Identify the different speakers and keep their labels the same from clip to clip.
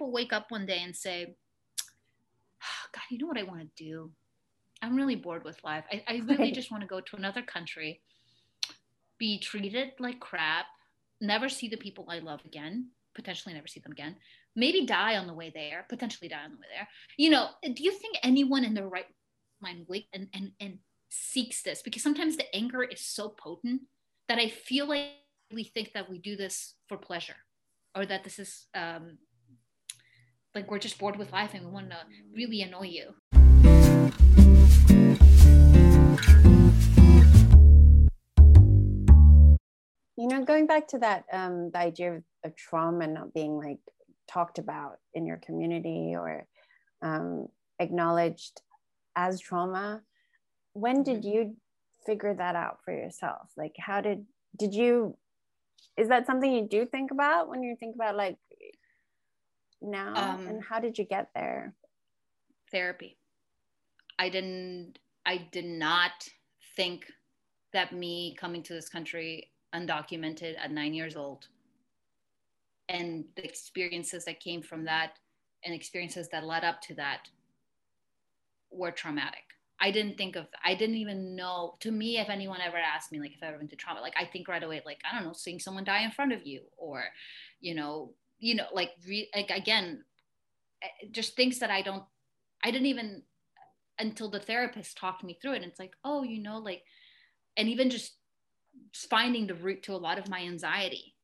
Speaker 1: people wake up one day and say, oh, God, you know what I want to do? I'm really bored with life. I, I really just want to go to another country, be treated like crap, never see the people I love again, potentially never see them again, maybe die on the way there, potentially die on the way there. You know, do you think anyone in their right mind wake and, and, and seeks this? Because sometimes the anger is so potent that I feel like we think that we do this for pleasure or that this is um, like we're just bored with life and we want to really annoy you.
Speaker 2: You know, going back to that, um, the idea of, of trauma not being like talked about in your community or um, acknowledged as trauma, when did mm-hmm. you figure that out for yourself? Like, how did did you? Is that something you do think about when you think about like now? Um, and how did you get there?
Speaker 1: Therapy. I didn't i did not think that me coming to this country undocumented at nine years old and the experiences that came from that and experiences that led up to that were traumatic. I didn't think of i didn't even know to me if anyone ever asked me like if i ever been to trauma like i think right away like i don't know seeing someone die in front of you or you know you know like re- like again eh, just things that i don't i didn't even until the therapist talked me through it. And it's like oh you know like and even just finding the root to a lot of my anxiety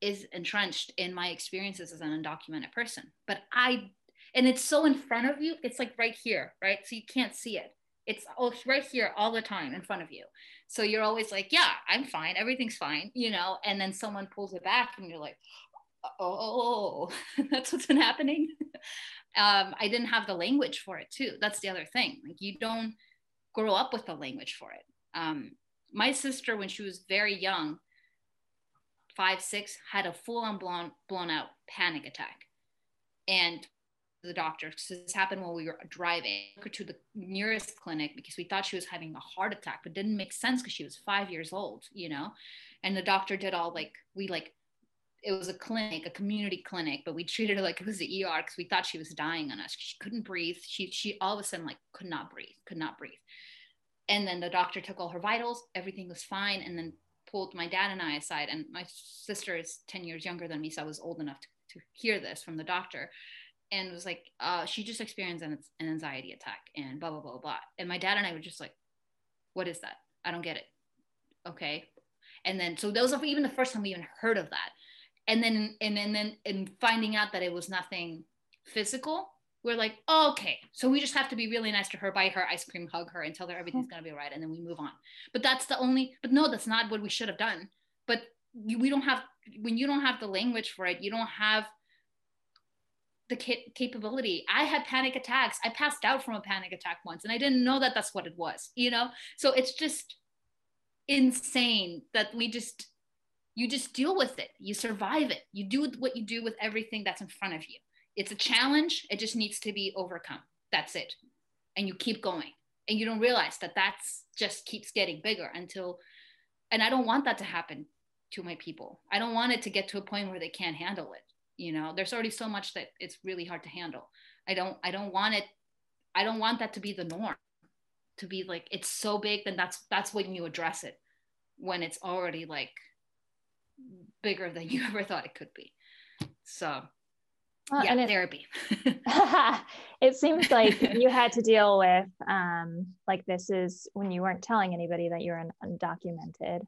Speaker 1: is entrenched in my experiences as an undocumented person. But i and it's so in front of you. It's like right here right? So you can't see it. It's oh, right here all the time in front of you. So you're always like yeah i'm fine. Everything's fine you know? And then someone pulls it back and you're like oh, that's what's been happening. um, I didn't have the language for it too. That's the other thing. Like you don't grow up with the language for it. Um, my sister, when she was very young, five, six, had a full on blown, blown out panic attack. And the doctor, so this happened while we were driving her to the nearest clinic because we thought she was having a heart attack, but didn't make sense because she was five years old, you know? And the doctor did all like, we like it was a clinic, a community clinic, but we treated her like it was the ER because we thought she was dying on us. She couldn't breathe. She she all of a sudden like could not breathe, could not breathe. And then the doctor took all her vitals, everything was fine, and then pulled my dad and I aside. And my sister is 10 years younger than me, so I was old enough to, to hear this from the doctor. And was like, uh, she just experienced an, an anxiety attack and blah, blah, blah, blah. And my dad and I were just like, what is that? I don't get it. Okay. And then, so that was even the first time we even heard of that and then and, then and finding out that it was nothing physical we're like oh, okay so we just have to be really nice to her buy her ice cream hug her and tell her everything's going to be all right and then we move on. But that's the only but no that's not what we should have done. But we don't have when you don't have the language for it you don't have the capability. I had panic attacks. I passed out from a panic attack once and i didn't know that that's what it was you know? So it's just insane that we just you just deal with it. You survive it. You do what you do with everything that's in front of you. It's a challenge. It just needs to be overcome. That's it. And you keep going. And you don't realize that that's just keeps getting bigger until and i don't want that to happen to my people. I don't want it to get to a point where they can't handle it you know? There's already so much that it's really hard to handle. I don't i don't want it i don't want that to be the norm to be like it's so big then that's that's when you address it when it's already like bigger than you ever thought it could be. So, well, yeah, therapy.
Speaker 3: it seems like you had to deal with, um, like, this is when you weren't telling anybody that you're an undocumented,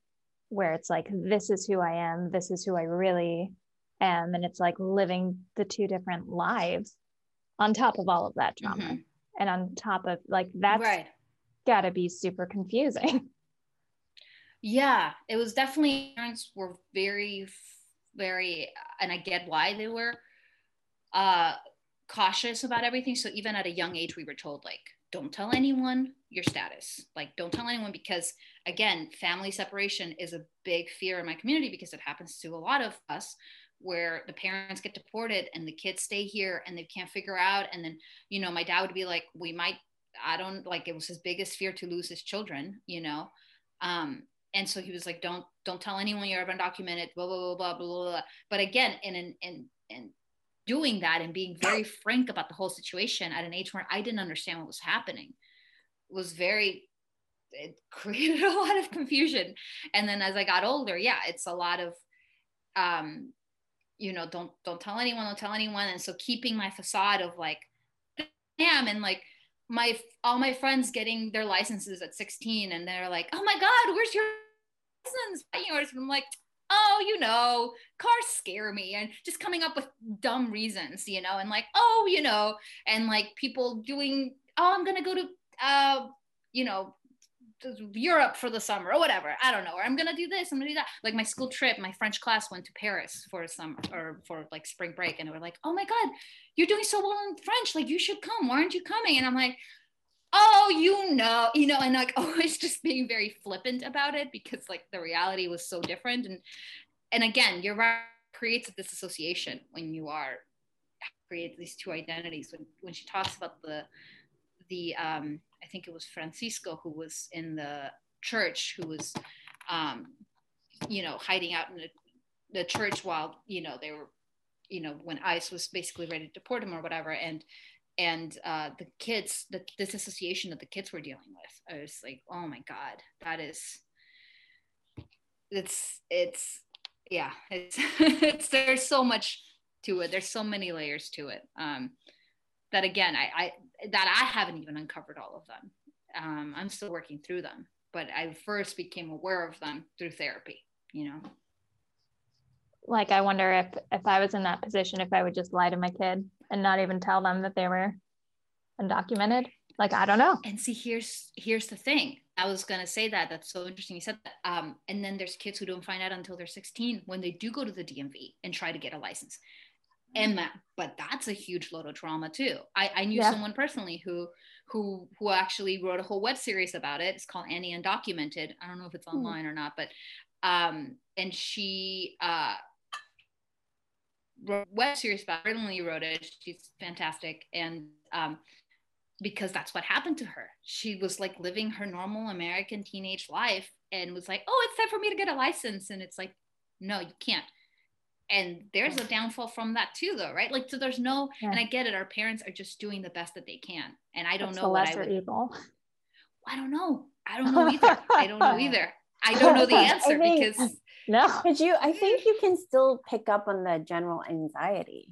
Speaker 3: where it's like, this is who I am, this is who I really am. And it's like living the two different lives on top of all of that trauma. Mm-hmm. And on top of like, that's right. got to be super confusing.
Speaker 1: Yeah it was definitely parents were very very and i get why they were uh cautious about everything. So even at a young age we were told like don't tell anyone your status. Like don't tell anyone because again family separation is a big fear in my community because it happens to a lot of us where the parents get deported and the kids stay here and they can't figure out. And then you know my dad would be like we might i don't like it was his biggest fear to lose his children you know? Um and so he was like don't don't tell anyone you're undocumented blah blah blah blah blah blah but again in an in in doing that and being very frank about the whole situation at an age where I didn't understand what was happening was very it created a lot of confusion. And then as i got older yeah it's a lot of um you know don't don't tell anyone don't tell anyone. And so keeping my facade of like damn and like my all my friends getting their licenses at 16 and they're like oh my god where's your license yours and i'm like oh you know cars scare me and just coming up with dumb reasons you know and like oh you know and like people doing oh i'm gonna go to uh you know Europe for the summer or whatever. I don't know. Or I'm gonna do this. I'm gonna do that. Like my school trip, my French class went to Paris for summer or for like spring break, and they were like, "Oh my God, you're doing so well in French. Like you should come. Why aren't you coming?" And I'm like, "Oh, you know, you know," and like always just being very flippant about it because like the reality was so different. And and again, you're right. Creates this association when you are create these two identities. When when she talks about the the um I think it was Francisco who was in the church who was, um, you know, hiding out in the, the church while, you know, they were, you know, when ICE was basically ready to deport him or whatever. And, and uh, the kids, the disassociation that the kids were dealing with, I was like, oh my God, that is, it's, it's, yeah, it's, it's, there's so much to it. There's so many layers to it. Um, that again, I, I that I haven't even uncovered all of them. Um, I'm still working through them, but I first became aware of them through therapy. You know,
Speaker 3: like I wonder if if I was in that position, if I would just lie to my kid and not even tell them that they were undocumented. Like I don't know.
Speaker 1: And see, here's here's the thing. I was gonna say that. That's so interesting. You said that. Um, and then there's kids who don't find out until they're 16 when they do go to the DMV and try to get a license and that but that's a huge load of trauma too i, I knew yeah. someone personally who who who actually wrote a whole web series about it it's called annie undocumented i don't know if it's hmm. online or not but um and she uh web series about originally wrote it. She's fantastic. And um because that's what happened to her. She was like living her normal american teenage life and was like oh it's time for me to get a license. And it's like no you can't. And there's a downfall from that too though right? Like so there's no yeah. and i get it our parents are just doing the best that they can. And i don't That's know what i would evil. I don't know. I don't know either. I don't know either. I don't know the answer because
Speaker 2: no but you i think you can still pick up on the general anxiety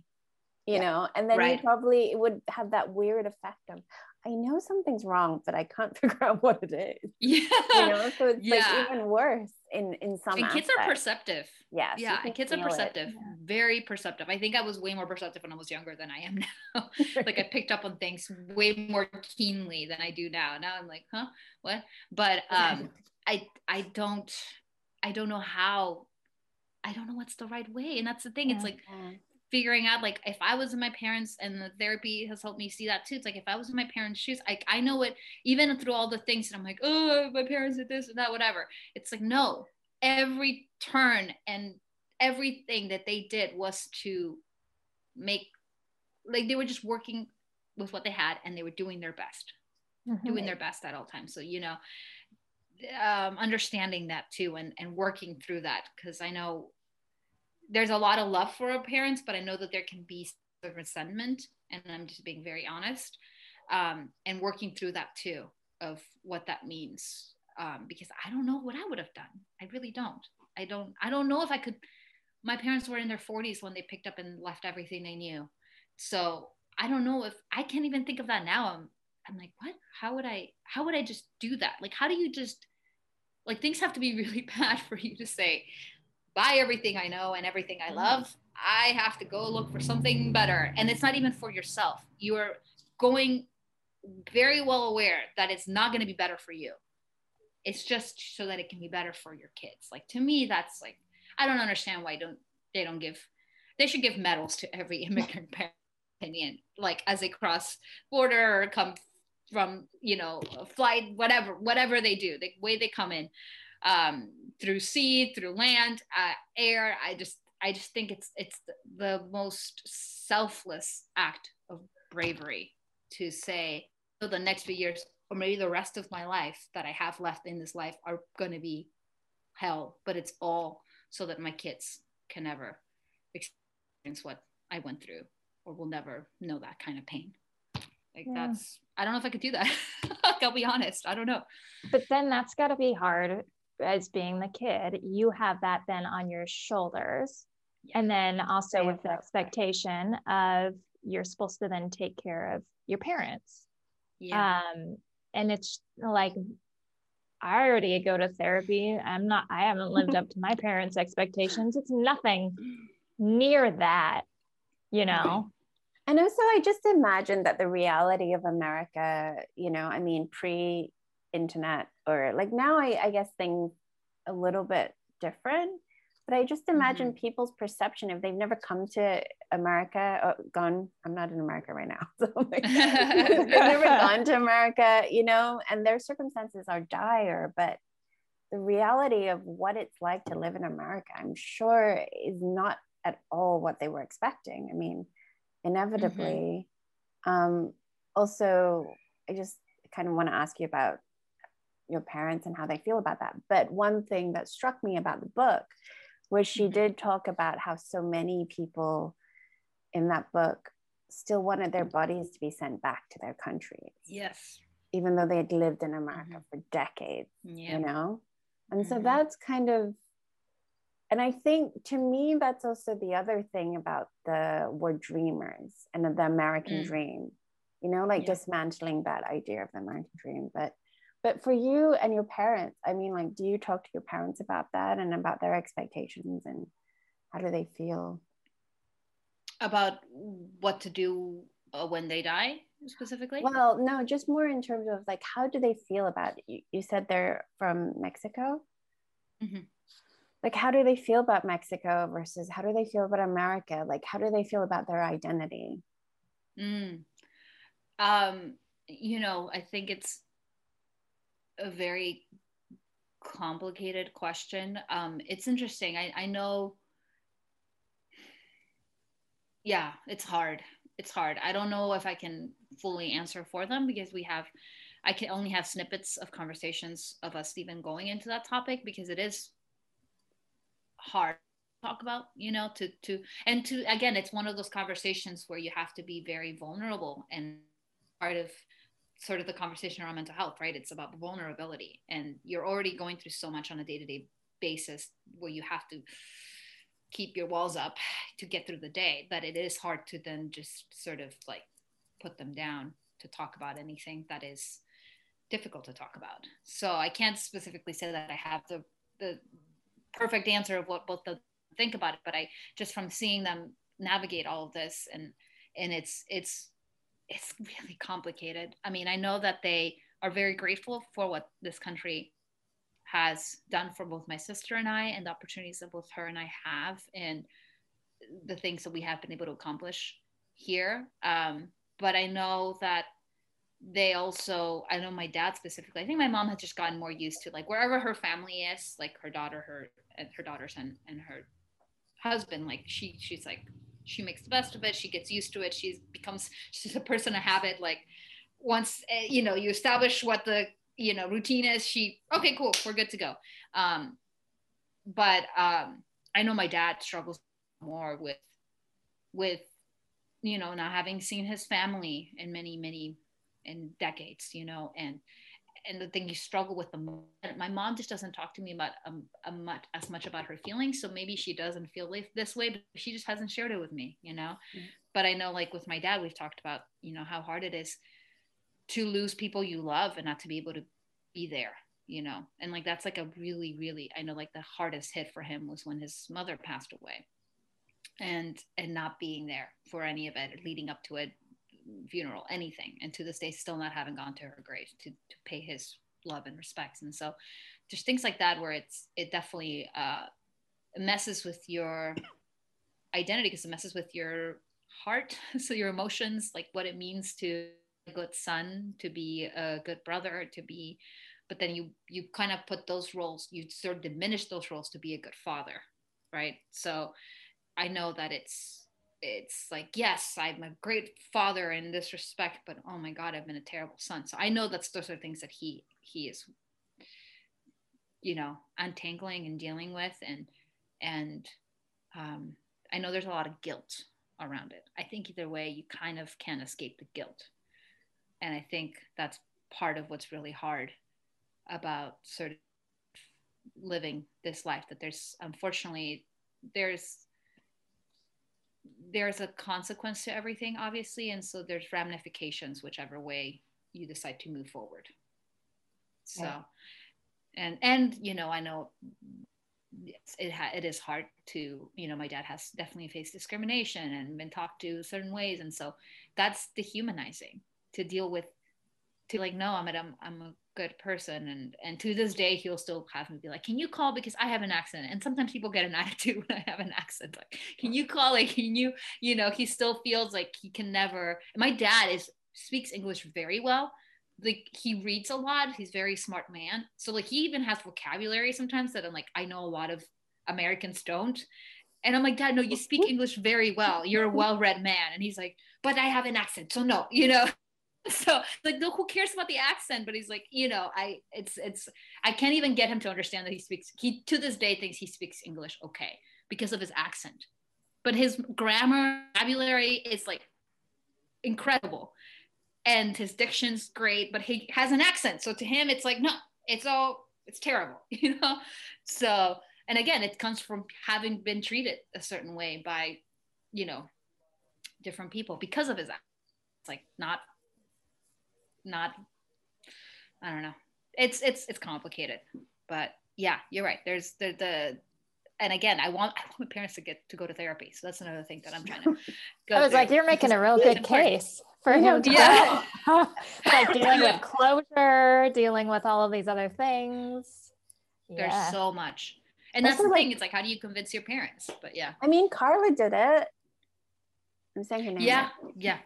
Speaker 2: you yeah. know and then right. you probably would have that weird effect of I know something's wrong, but I can't figure out what it is. Yeah. You know, so it's yeah. like even worse in in some.
Speaker 1: And kids are perceptive.
Speaker 2: Yes.
Speaker 1: Yeah, and kids are perceptive. Yeah. Very perceptive. I think I was way more perceptive when I was younger than I am now. like I picked up on things way more keenly than I do now. Now I'm like, huh, what? But um, I I don't I don't know how. I don't know what's the right way, and that's the thing. It's like figuring out like if I was in my parents and the therapy has helped me see that too. It's like if I was in my parents' shoes, like I know it even through all the things that I'm like, oh, my parents did this and that, whatever. It's like no, every turn and everything that they did was to make like they were just working with what they had and they were doing their best, mm-hmm. doing their best at all times. So you know, um, understanding that too and and working through that because I know there's a lot of love for our parents, but I know that there can be resentment, and I'm just being very honest, um, and working through that too of what that means, um, because I don't know what I would have done. I really don't. I don't. I don't know if I could. My parents were in their 40s when they picked up and left everything they knew, so I don't know if I can't even think of that now. I'm. I'm like, what? How would I? How would I just do that? Like, how do you just? Like things have to be really bad for you to say, buy everything I know and everything I mm. love. I have to go look for something better. And it's not even for yourself. You are going very well aware that it's not going to be better for you. It's just so that it can be better for your kids. Like to me, that's like I don't understand why don't they don't give they should give medals to every immigrant parent opinion, like as they cross border or come from, you know, flight, whatever, whatever they do, the way they come in um, through sea, through land, uh, air. I just I just think it's it's the most selfless act of bravery to say for the next few years or maybe the rest of my life that I have left in this life are going to be hell, but it's all so that my kids can never experience what I went through or will never know that kind of pain like yeah. that's i don't know if i could do that i'll be honest i don't know
Speaker 3: but then that's got to be hard as being the kid you have that then on your shoulders yeah. and then also with the expectation of you're supposed to then take care of your parents yeah um and it's like I already go to therapy. I'm not, I haven't lived up to my parents' expectations. It's nothing near that, you know?
Speaker 2: And also, I just imagine that the reality of America, you know, I mean, pre internet or like now, I, I guess things a little bit different but I just imagine mm-hmm. people's perception if they've never come to America or gone, I'm not in America right now. So like, they've never gone to America, you know, and their circumstances are dire, but the reality of what it's like to live in America, I'm sure is not at all what they were expecting. I mean, inevitably. Mm-hmm. Um, also, I just kind of want to ask you about your parents and how they feel about that. But one thing that struck me about the book was she mm-hmm. did talk about how so many people in that book still wanted their bodies to be sent back to their countries.
Speaker 1: Yes.
Speaker 2: Even though they had lived in America mm-hmm. for decades, you know? And mm-hmm. so that's kind of, and I think to me, that's also the other thing about the word dreamers and the American mm. dream, you know, like yeah. dismantling that idea of the American dream. But but for you and your parents i mean like do you talk to your parents about that and about their expectations and how do they feel
Speaker 1: about what to do uh, when they die specifically
Speaker 2: well no just more in terms of like how do they feel about it you, you said they're from mexico mm-hmm. Like how do they feel about mexico versus how do they feel about america like how do they feel about their identity
Speaker 1: mm. um you know i think it's a very complicated question. Um, it's interesting. I, I know, yeah, it's hard. It's hard. I don't know if I can fully answer for them because we have, I can only have snippets of conversations of us even going into that topic because it is hard to talk about you know to to and to again it's one of those conversations where you have to be very vulnerable and part of sort of the conversation around mental health, right? It's about vulnerability, and you're already going through so much on a day to day basis where you have to keep your walls up to get through the day that it is hard to then just sort of like put them down to talk about anything that is difficult to talk about. So I can't specifically say that I have the the perfect answer of what both the think about it, but I just from seeing them navigate all of this and and it's it's it's really complicated. I mean, I know that they are very grateful for what this country has done for both my sister and I and the opportunities that both her and I have and the things that we have been able to accomplish here. Um, but I know that they also, I know my dad specifically, I think my mom has just gotten more used to like wherever her family is, like her daughter, her and her daughters and, and her husband, like she, she's like, she makes the best of it she gets used to it she becomes she's a person of habit like once eh, you know you establish what the you know routine is she okay cool we're good to go. Um but um i know my dad struggles more with with you know not having seen his family in many many in decades you know and and the thing you struggle with the most. My mom just doesn't talk to me about um, a much, as much about her feelings. So maybe she doesn't feel this way, but she just hasn't shared it with me, you know? Mm-hmm. But I know like with my dad, we've talked about, you know, how hard it is to lose people you love and not to be able to be there, you know? And like, that's like a really, really, I know like the hardest hit for him was when his mother passed away and, and not being there for any of it leading up to it funeral, anything. And to this day, still not having gone to her grave to, to pay his love and respects. And so there's things like that where it's, it definitely uh, messes with your identity because it messes with your heart. so your emotions, like what it means to a good son, to be a good brother, to be, but then you, you kind of put those roles, you sort of diminish those roles to be a good father. Right. So I know that it's, it's like yes i'm a great father in this respect but oh my god i've been a terrible son so i know that's those are things that he he is you know untangling and dealing with and and um, i know there's a lot of guilt around it. I think either way, you kind of can't escape the guilt. And I think that's part of what's really hard about sort of living this life that there's unfortunately there's there's a consequence to everything obviously and so there's ramifications whichever way you decide to move forward so yeah. and and you know i know it ha- it is hard to you know my dad has definitely faced discrimination and been talked to certain ways and so that's dehumanizing to deal with to like no i'm a, I'm a good person and and to this day he'll still have me be like can you call? Because i have an accent. And sometimes people get an attitude when i have an accent like can you call? Like can you you know? He still feels like he can never my dad is speaks english very well. Like he reads a lot. He's very smart man. So like he even has vocabulary sometimes that i'm like i know a lot of americans don't. And i'm like dad no you speak english very well. You're a well-read man. And he's like but i have an accent so no you know so like no who cares about the accent? But he's like you know i it's it's i can't even get him to understand that he speaks he to this day thinks he speaks english okay because of his accent. But his grammar vocabulary is like incredible. And his diction's great but he has an accent. So to him it's like no it's all it's terrible you know? So and again it comes from having been treated a certain way by you know different people because of his accent it's like not not i don't know it's it's it's complicated but yeah you're right there's the the and again, I want I want parents to get to go to therapy. So that's another thing that I'm trying to
Speaker 3: go. I was through. like, you're making a real good case for him to yeah. like dealing with closure, dealing with all of these other things.
Speaker 1: There's yeah. so much. And that's, that's the like, thing. It's like, how do you convince your parents? But yeah.
Speaker 2: I mean, Karla did it. I'm saying her name.
Speaker 1: Yeah. Right. Yeah.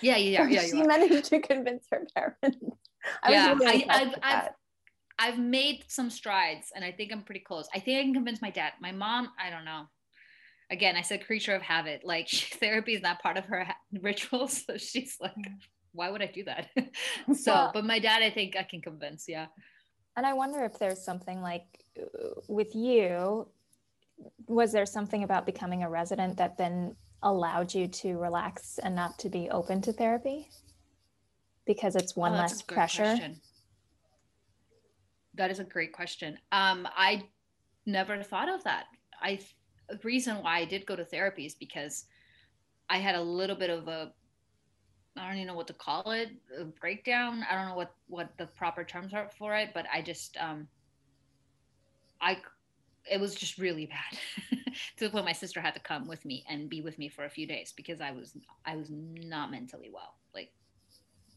Speaker 1: Yeah, yeah, yeah.
Speaker 2: she managed to convince her parents.
Speaker 1: I yeah, really I, have I've, I've made some strides, and I think I'm pretty close. I think I can convince my dad. My mom, I don't know. Again, I said creature of habit. Like therapy is not part of her ha- rituals, so she's like, mm. why would I do that? so, well, but my dad, I think I can convince. Yeah.
Speaker 3: And I wonder if there's something like uh, with you. Was there something about becoming a resident that then allowed you to relax enough to be open to therapy? Because it's one oh, less pressure? question.
Speaker 1: that is a great question. Um, i never thought of that. I the reason why i did go to therapy is because i had a little bit of a i don't even know what to call it a breakdown. I don't know what what the proper terms are for it but i just um i it was just really bad to the point my sister had to come with me and be with me for a few days because I was I was not mentally well, like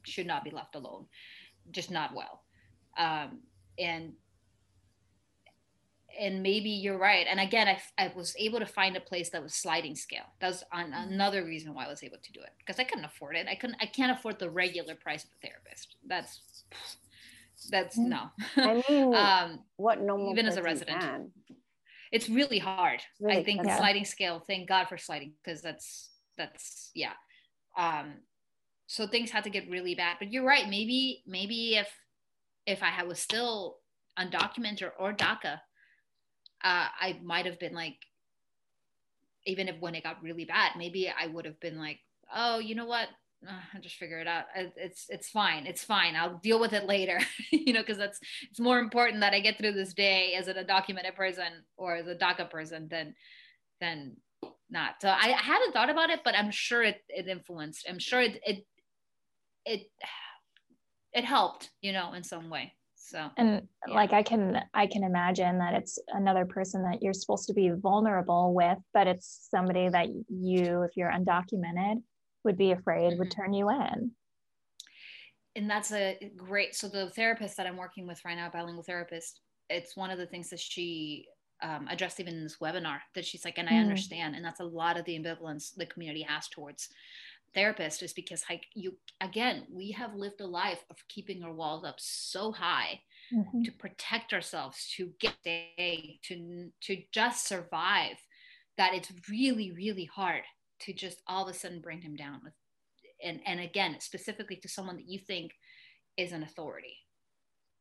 Speaker 1: should not be left alone, just not well, um, and and maybe you're right. And again, I, I was able to find a place that was sliding scale. That was on mm-hmm. another reason why I was able to do it because I couldn't afford it. I couldn't. I can't afford the regular price of a therapist. That's that's mm. no.
Speaker 2: I mean, um, what normal
Speaker 1: even as a resident. Can it's really hard. Really, I think yeah. sliding scale. Thank God for sliding because that's that's yeah. Um, so things had to get really bad. But you're right. Maybe maybe if if I was still undocumented or DACA, uh, I might have been like, even if when it got really bad, maybe I would have been like, oh, you know what? Uh, I just figure it out. It's it's fine. It's fine. I'll deal with it later. you know, because that's it's more important that I get through this day as a documented person or as a DACA person than than not. So I, I hadn't thought about it, but I'm sure it it influenced. I'm sure it it it it helped. You know, in some way. So
Speaker 3: and yeah. like I can I can imagine that it's another person that you're supposed to be vulnerable with, but it's somebody that you, if you're undocumented would be afraid would mm-hmm. turn you in
Speaker 1: and that's a great so the therapist that i'm working with right now bilingual therapist it's one of the things that she um, addressed even in this webinar that she's like and i mm. understand and that's a lot of the ambivalence the community has towards therapists is because like you again we have lived a life of keeping our walls up so high mm-hmm. to protect ourselves to get day to to just survive that it's really really hard to just all of a sudden bring him down with and and again specifically to someone that you think is an authority.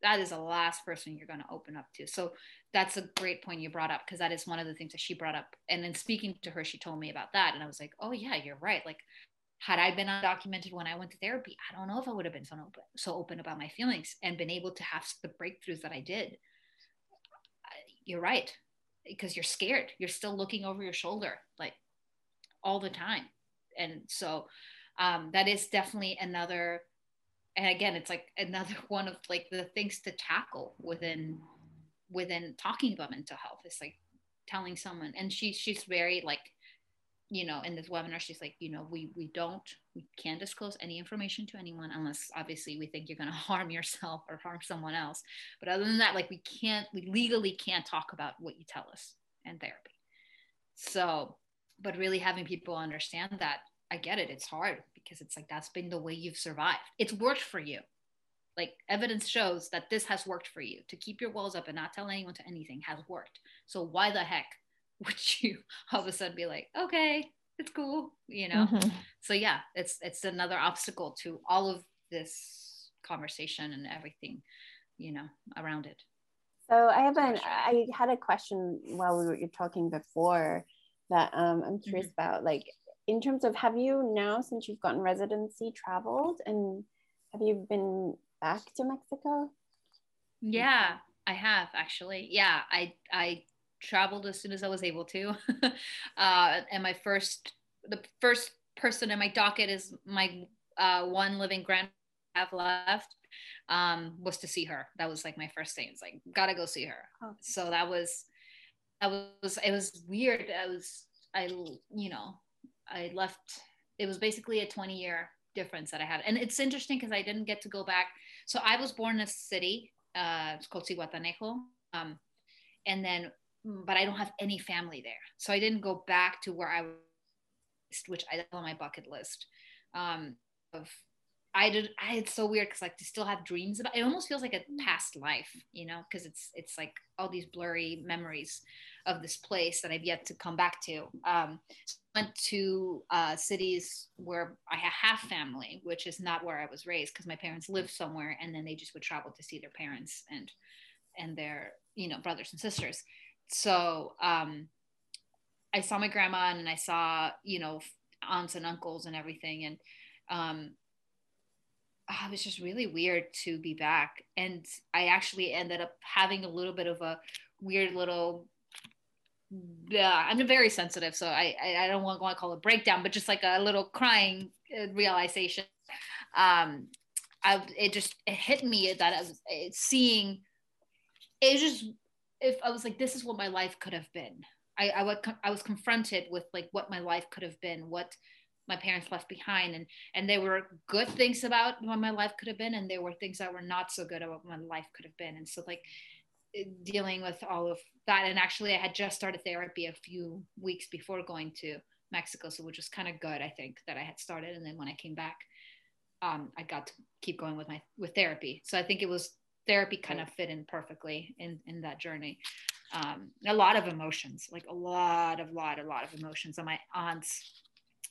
Speaker 1: That is the last person you're going to open up to. So that's a great point you brought up because that is one of the things that she brought up. And then speaking to her she told me about that and i was like oh yeah you're right. Like had i been undocumented when i went to therapy i don't know if i would have been so open so open about my feelings and been able to have the breakthroughs that i did. You're right because you're scared. You're still looking over your shoulder. Like all the time. And so um, that is definitely another and again it's like another one of like the things to tackle within within talking about mental health it's like telling someone and she she's very like you know in this webinar she's like you know we we don't we can't disclose any information to anyone unless obviously we think you're going to harm yourself or harm someone else. But other than that like we can't we legally can't talk about what you tell us in therapy. So but really having people understand that i get it it's hard because it's like that's been the way you've survived it's worked for you like evidence shows that this has worked for you to keep your walls up and not tell anyone to anything has worked so why the heck would you all of a sudden be like, okay, it's cool, you know? Mm-hmm. So yeah, it's it's another obstacle to all of this conversation and everything, you know, around it.
Speaker 2: So I have an I had a question while we were talking before that um, I'm curious mm-hmm. about, like in terms of have you now since you've gotten residency traveled and have you been back to Mexico?
Speaker 1: Yeah, I have actually. Yeah, I I traveled as soon as I was able to. uh, and my first, the first person in my docket is my uh, one living grand have left um, was to see her. That was like my first thing. It's like gotta go see her. Oh. So that was that was it was weird. I was I you know I left. It was basically a 20 year difference that I had, and it's interesting because I didn't get to go back. So I was born in a city. Uh, it's called Zihuatanejo. Um, and then but I don't have any family there. So I didn't go back to where I was, which I on my bucket list. Um, of I did. I it's so weird because like to still have dreams about. It almost feels like a past life, you know, because it's it's like all these blurry memories of this place that I've yet to come back to. Um, went to uh, cities where I have family, which is not where I was raised because my parents lived somewhere, and then they just would travel to see their parents and and their you know brothers and sisters so um, I saw my grandma and I saw, you know, aunts and uncles and everything. And um, oh, it was just really weird to be back. And I actually ended up having a little bit of a weird little yeah, I'm very sensitive, so I I, don't want, want to call it breakdown, but just like a little crying uh, realization. Um, I it just it hit me that I was seeing. It just if I was like, this is what my life could have been. I, I, I was confronted with like what my life could have been, what my parents left behind. And, and there were good things about what my life could have been. And there were things that were not so good about what my life could have been. And so like dealing with all of that. And actually I had just started therapy a few weeks before going to Mexico. So which was kind of good, I think that I had started. And then when I came back, um, I got to keep going with my, with therapy. So I think it was therapy kind of fit in perfectly in in that journey um, a lot of emotions like a lot of lot a lot of emotions and my aunts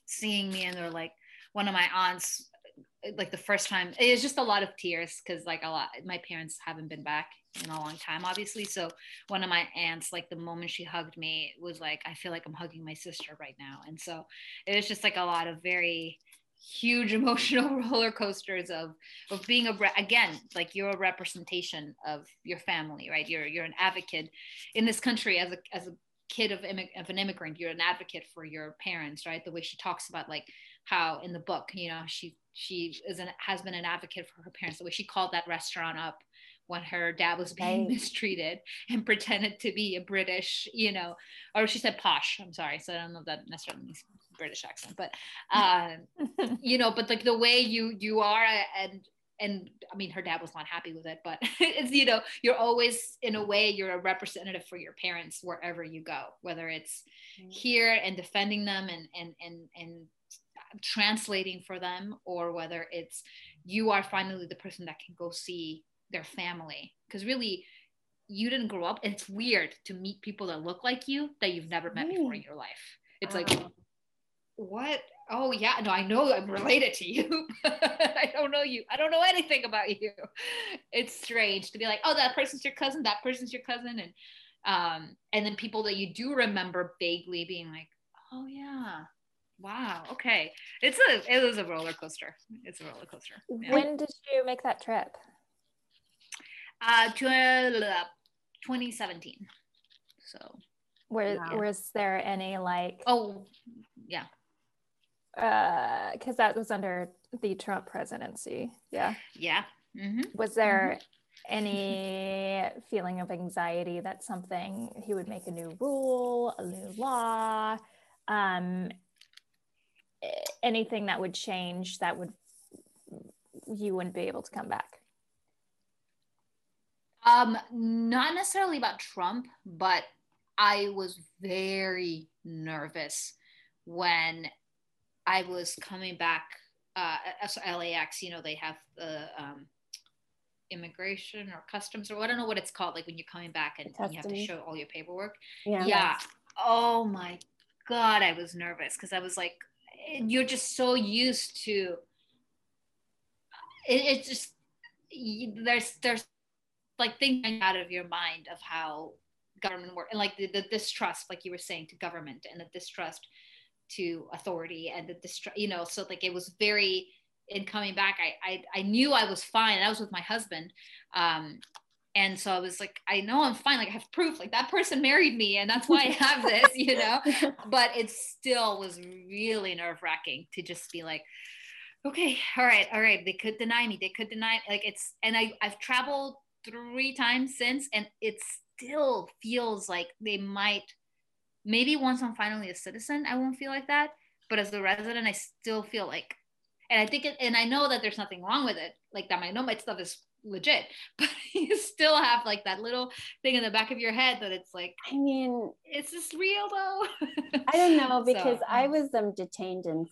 Speaker 1: seeing me and they're like one of my aunts like the first time it was just a lot of tears because like a lot my parents haven't been back in a long time obviously. So one of my aunts like the moment she hugged me was like i feel like i'm hugging my sister right now. And so it was just like a lot of very huge emotional roller coasters of of being a again like you're a representation of your family right? You're you're an advocate in this country as a as a kid of, of an immigrant. You're an advocate for your parents right? The way she talks about like how in the book you know she she is an has been an advocate for her parents the way she called that restaurant up when her dad was being right. mistreated and pretended to be a British, you know, or she said posh. I'm sorry, so I don't know if that necessarily means British accent, but uh, you know, but like the way you you are and and I mean her dad was not happy with it, but it's you know, you're always in a way you're a representative for your parents wherever you go, whether it's mm-hmm. here and defending them and and and and translating for them or whether it's you are finally the person that can go see their family because really you didn't grow up it's weird to meet people that look like you that you've never met before in your life it's like what? Oh yeah, no, I know I'm related to you. I don't know you. I don't know anything about you. It's strange to be like, oh, that person's your cousin. That person's your cousin, and um, and then people that you do remember vaguely being like, oh yeah, wow, okay. It's a it was a roller coaster. It's a roller coaster.
Speaker 3: Yeah. When did you make that trip?
Speaker 1: Uh, to, uh 2017. So.
Speaker 3: Was, wow. was there any like?
Speaker 1: Oh, yeah Uh
Speaker 3: because uh, that was under the Trump presidency. Yeah.
Speaker 1: Yeah.
Speaker 3: Mm-hmm. Was there mm-hmm. any feeling of anxiety that something he would make a new rule, a new law, um, anything that would change that would you wouldn't be able to come back?
Speaker 1: Um, not necessarily about Trump, but I was very nervous when I was coming back uh, LAX, you know, they have the um, immigration or customs or I don't know what it's called, like when you're coming back and, and you have to show all your paperwork. Yeah. Yeah. Oh my God, I was nervous because I was like, you're just so used to it, it just there's there's like thinking out of your mind of how government work and like the, the distrust like you were saying to government and the distrust to authority and the distrust, you know, so like it was very in coming back, I, I, I knew I was fine. I was with my husband. Um, and so I was like, I know I'm fine. Like I have proof, like that person married me and that's why I have this, you know, but it still was really nerve wracking to just be like, okay, all right, all right. They could deny me. They could deny like it's, and I I've traveled three times since and it still feels like they might maybe once I'm finally a citizen, I won't feel like that. But as a resident, I still feel like, and I think, it, and I know that there's nothing wrong with it. Like that, I know my stuff is legit, but you still have like that little thing in the back of your head that it's like,
Speaker 2: I mean,
Speaker 1: is this real though?
Speaker 2: I don't know because so, I was um, detained in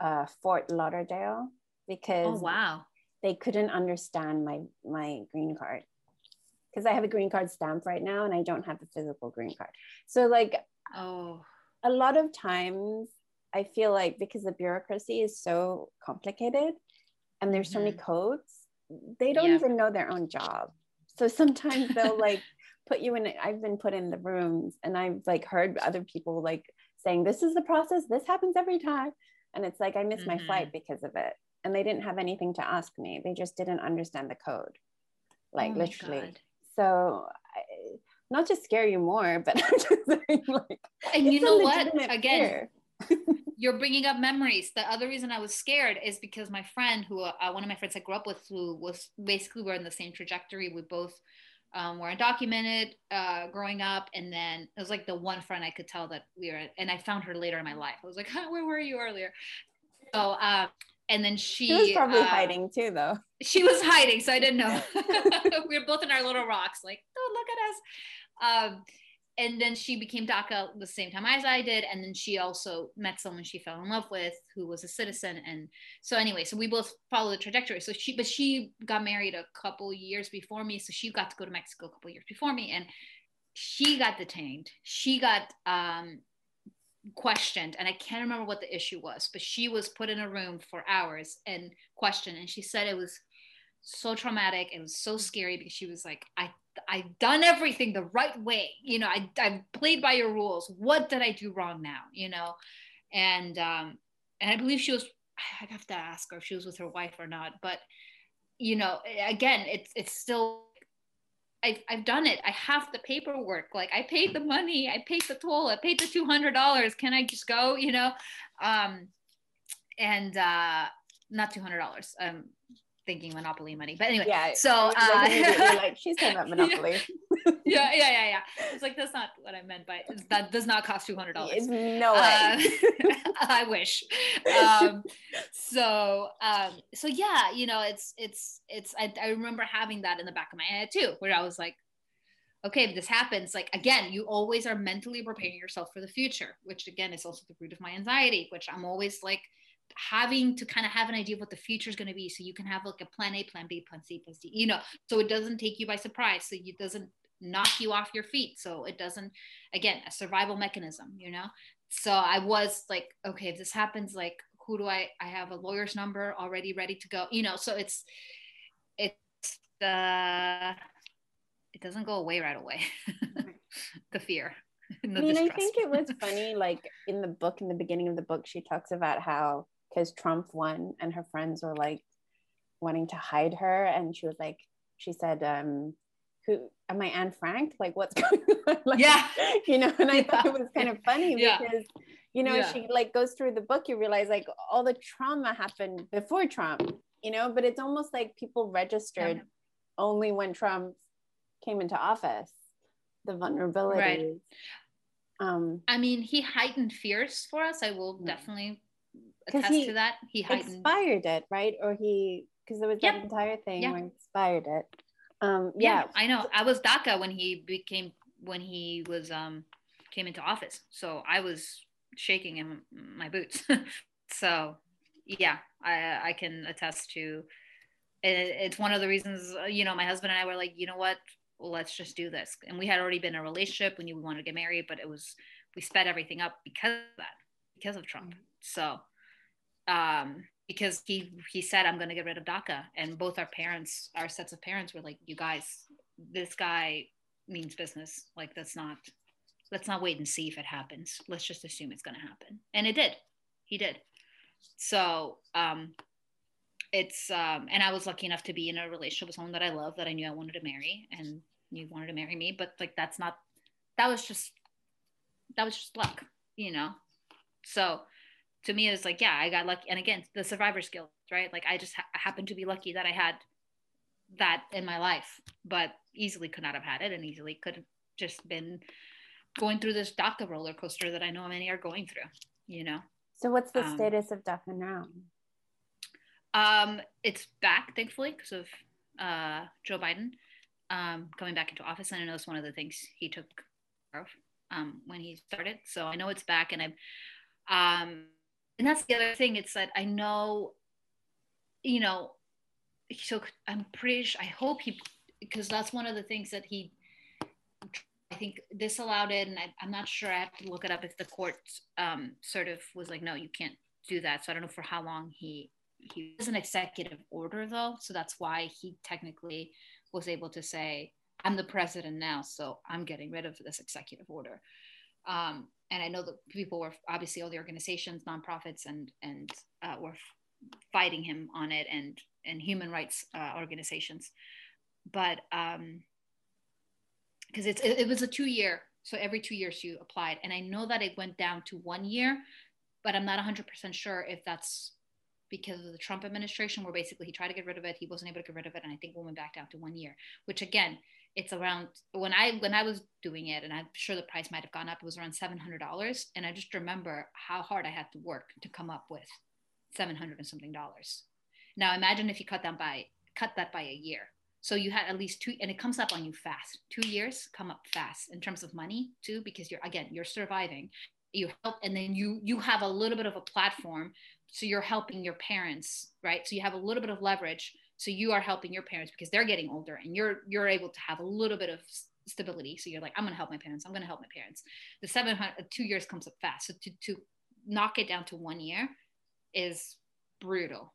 Speaker 2: uh, Fort Lauderdale because
Speaker 1: oh, wow
Speaker 2: they couldn't understand my my green card because I have a green card stamp right now and I don't have a physical green card. So like
Speaker 1: oh
Speaker 2: a lot of times I feel like because the bureaucracy is so complicated and there's so mm-hmm. many codes, they don't yeah. even know their own job. So sometimes they'll like put you in I've been put in the rooms and I've like heard other people like saying this is the process, this happens every time. And it's like I missed mm-hmm. my flight mm-hmm. because of it. And they didn't have anything to ask me. They just didn't understand the code. Like oh literally. God so I, not to scare you more but i'm just saying like
Speaker 1: and you know what again you're bringing up memories. The other reason i was scared is because my friend who uh, one of my friends i grew up with who was basically we're in the same trajectory. We both um, were undocumented uh, growing up. And then it was like the one friend i could tell that we were and i found her later in my life. I was like where were you earlier? So um, and then she,
Speaker 2: she was probably uh, hiding too though.
Speaker 1: she was hiding so i didn't know. We were both in our little rocks like oh look at us. Um, and then she became DACA the same time as I did. And then she also met someone she fell in love with who was a citizen. And so anyway, so we both follow the trajectory. So she, but she got married a couple years before me. So she got to go to Mexico a couple years before me. And she got detained. She got um, questioned and i can't remember what the issue was but she was put in a room for hours and questioned and she said it was so traumatic it was so scary because she was like i i've done everything the right way you know i I've played by your rules what did i do wrong now you know and um and i believe she was i have to ask her if she was with her wife or not but you know again it's it's still I've, I've done it. I have the paperwork. Like I paid the money, I paid the toll, I paid the $200. Can I just go, you know? Um, and uh, not $200. Um, thinking monopoly money but anyway yeah so uh,
Speaker 2: like she's talking about monopoly.
Speaker 1: Yeah yeah yeah yeah. It's like that's not what i meant by that does not cost $200
Speaker 2: no way.
Speaker 1: Uh, i wish. Um, so um, so yeah you know it's it's it's I, I remember having that in the back of my head too where i was like okay, if this happens, like again, you always are mentally preparing yourself for the future, which again is also the root of my anxiety, which I'm always like having to kind of have an idea of what the future is going to be so you can have like a plan a plan b plan c plan d you know so it doesn't take you by surprise so it doesn't knock you off your feet so it doesn't again a survival mechanism you know so I was like, okay, if this happens, like, who do I? I have a lawyer's number already ready to go. You know, so it's it's the uh, it doesn't go away right away. the fear.
Speaker 2: I mean, distrust. I think it was funny. Like in the book, in the beginning of the book, she talks about how because Trump won and her friends were like wanting to hide her, and she was like, she said, um, "Who am I, Anne Frank? Like, what's going on?" like,
Speaker 1: yeah,
Speaker 2: you know. And I yeah. thought it was kind of funny yeah. because you know yeah. she like goes through the book, you realize like all the trauma happened before Trump, you know. But it's almost like people registered only when Trump came into office the vulnerability. Right.
Speaker 1: Um, I mean, he heightened fears for us. I will definitely attest he to that. He heightened.
Speaker 2: inspired it, right? Or he, because there was that yep. entire thing yep. where he inspired it. Um, yeah. yeah,
Speaker 1: I know. I was DACA when he became when he was um came into office, so I was shaking in my boots. so yeah, I I can attest to. It, it's one of the reasons you know my husband and I were like, you know what, let's just do this. And we had already been in a relationship. We knew we wanted to get married, but it was, we sped everything up because of that, because of Trump. So, um, because he, he said, I'm going to get rid of DACA. And both our parents, our sets of parents were like, you guys, this guy means business. Like, that's not, let's not wait and see if it happens. Let's just assume it's going to happen. And it did. He did. So, um, it's um and i was lucky enough to be in a relationship with someone that i love that i knew i wanted to marry and you wanted to marry me but like that's not that was just that was just luck you know so to me it's like yeah i got lucky and again the survivor skills right like i just ha- happened to be lucky that i had that in my life but easily could not have had it and easily could have just been going through this DACA roller coaster that I know many are going through, you know.
Speaker 2: So what's the um, status of DACA now?
Speaker 1: Um, it's back, thankfully, because of uh, Joe Biden um, coming back into office. And I know it's one of the things he took care of um, when he started. So I know it's back, and I'm, um, and that's the other thing. It's that I know, you know, so I'm pretty sure. I hope he, because that's one of the things that he. I think this allowed it, and I, am not sure. I have to look it up if the court um, sort of was like, no, you can't do that. So I don't know for how long he he was an executive order though, so that's why he technically was able to say, "I'm the president now, so I'm getting rid of this executive order." Um, and I know that people were obviously all the organizations, nonprofits, and and uh, were fighting him on it, and and human rights uh, organizations, but because um, it's it, it was a two year, so every two years you applied, and I know that it went down to one year, but I'm not 100% sure if that's because of the Trump administration, where basically he tried to get rid of it, he wasn't able to get rid of it, and I think we went back down to one year. Which again, it's around when I when I was doing it, and I'm sure the price might have gone up. It was around seven hundred dollars, and I just remember how hard I had to work to come up with seven hundred and something dollars. Now imagine if you cut that by cut that by a year. So you had at least two, and it comes up on you fast. Two years come up fast in terms of money too, because you're again you're surviving. You help, and then you you have a little bit of a platform so you're helping your parents right so you have a little bit of leverage so you are helping your parents because they're getting older and you're you're able to have a little bit of stability. So you're like i'm going to help my parents. I'm going to help my parents. The 700 two years comes up fast. So to, to knock it down to one year is brutal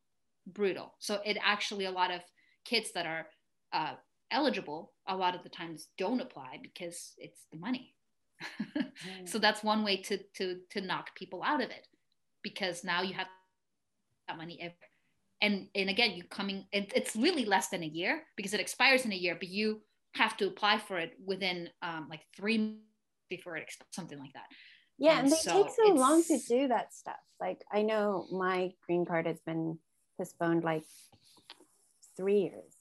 Speaker 1: brutal. So it actually a lot of kids that are uh, eligible a lot of the times don't apply because it's the money. Mm. so that's one way to to to knock people out of it because now you have that money ever. And and again, you coming it, it's really less than a year because it expires in a year, but you have to apply for it within um, like three before it expires something like that.
Speaker 2: Yeah, and, and they so take so long to do that stuff. Like I know my green card has been postponed like three years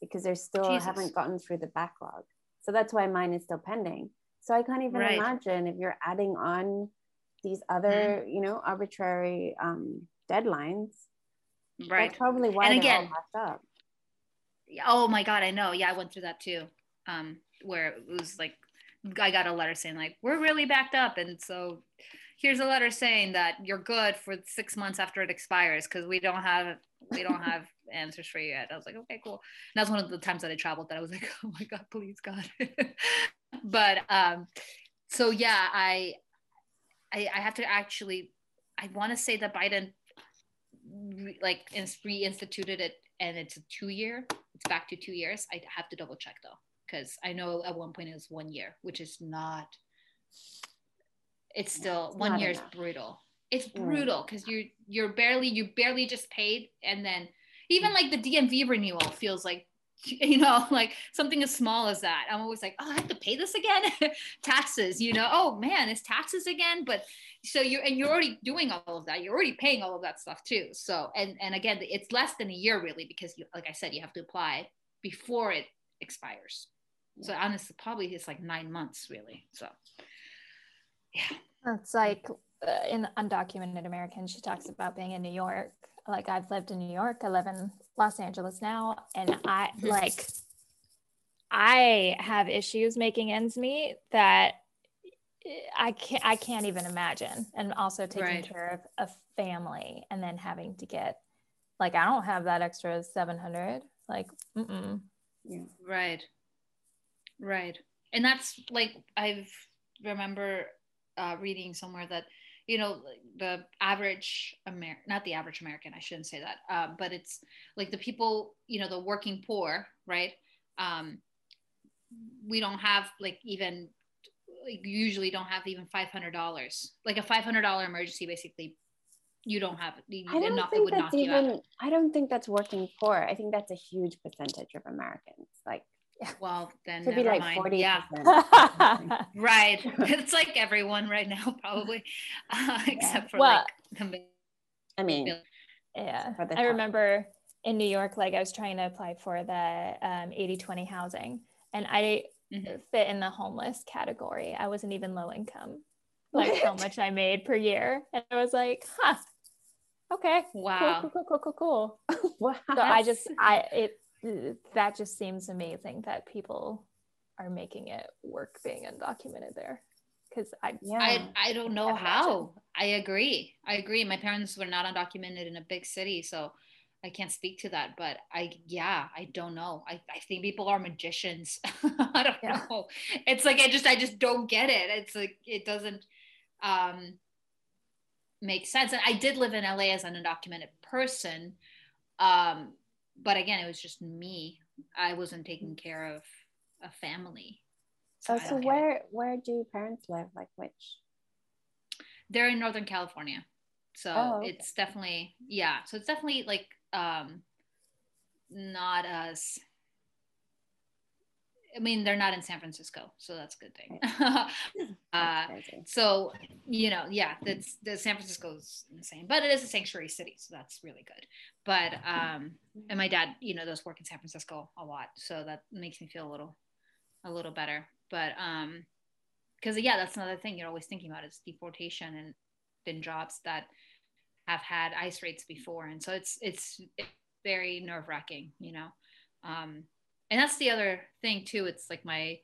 Speaker 2: because they're still Jesus. haven't gotten through the backlog. So that's why mine is still pending. So I can't even right. imagine if you're adding on these other, mm. you know, arbitrary um, deadlines. Right. That's probably why and again, all up.
Speaker 1: Oh my God, I know. Yeah, I went through that too. Um, where it was like, I got a letter saying like, we're really backed up. And so here's a letter saying that you're good for six months after it expires because we don't have we don't have answers for you yet. I was like, okay, cool. And that's one of the times that I traveled that I was like, oh my God, please God. but um, so yeah, I I, I have to actually, I want to say that Biden re, like it's reinstituted it and it's a two year, it's back to two years. I have to double check though, because I know at one point it was one year, which is not, it's still it's one year enough. is brutal. It's brutal because you're, you're barely, you barely just paid. And then even mm. like the DMV renewal feels like you know, like something as small as that. I'm always like, oh, I have to pay this again. taxes, you know, oh man, it's taxes again. But so you're and you're already doing all of that. You're already paying all of that stuff too. So and and again, it's less than a year really because you, like I said, you have to apply before it expires. So honestly, probably it's like nine months really. So
Speaker 3: yeah, it's like uh, in undocumented American, she talks about being in New York like I've lived in New York, I live in Los Angeles now, and I like I have issues making ends meet that I can't I can't even imagine. And also taking right. care of a family and then having to get like I don't have that extra 700 like mm
Speaker 1: yeah. right right and that's like I've remember uh, reading somewhere that you know the average Amer- not the average american i shouldn't say that uh, but it's like the people you know the working poor right um, we don't have like even like usually don't have even $500 like a $500 emergency basically you don't have you,
Speaker 2: I don't not, think that's even I don't think that's working poor. I think that's a huge percentage of Americans. Like
Speaker 1: well, then to be like mind. 40 yeah. right. It's like everyone right now, probably, uh, except for well, like.
Speaker 2: I mean,
Speaker 3: yeah. I remember in New York, like I was trying to apply for the um, 20 housing, and I mm-hmm. fit in the homeless category. I wasn't even low income, like what? how much I made per year. And I was like, huh, okay.
Speaker 1: Wow.
Speaker 3: Cool, cool, cool, cool, cool. cool. wow. So I just, I, it, that just seems amazing that people are making it work being undocumented there because I,
Speaker 1: yeah. I I don't know how. I agree. I agree. My parents were not undocumented in a big city, so I can't speak to that. But I yeah, I don't know. I, I think people are magicians. I don't yeah. know. It's like I just I just don't get it. It's like it doesn't um make sense. And I did live in LA as an undocumented person. Um, but again, it was just me. I wasn't taking care of a family.
Speaker 2: So, oh, so where where do your parents live? Like which?
Speaker 1: They're in Northern California. So oh, okay. it's definitely yeah. So it's definitely like um not as I mean, they're not in San Francisco, so that's a good thing. uh, so, you know, yeah, that's the San Francisco's insane, but it is a sanctuary city, so that's really good. But um, and my dad, you know, does work in San Francisco a lot, so that makes me feel a little, a little better. But um, because yeah, that's another thing you're always thinking about is deportation and in jobs that have had ICE raids before, and so it's it's, it's very nerve wracking, you know. Um, and that's the other thing too. It's like my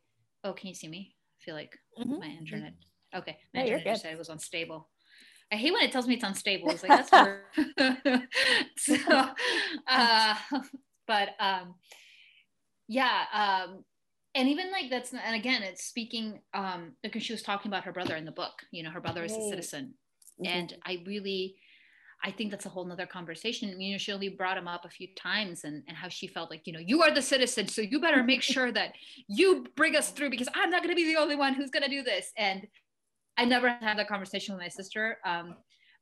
Speaker 1: oh can you see me? I feel like mm-hmm. my internet okay. My internet just said it was unstable. I hate when it tells me it's unstable. It's like that's so uh but um yeah um and even like that's and again it's speaking um because she was talking about her brother in the book. You know her brother is a citizen. Mm-hmm. and i really I think that's a whole nother conversation. You know, she only brought him up a few times and, and how she felt like, you know, you are the citizen. So you better make sure that you bring us through because I'm not going to be the only one who's going to do this. And I never had that conversation with my sister. Um,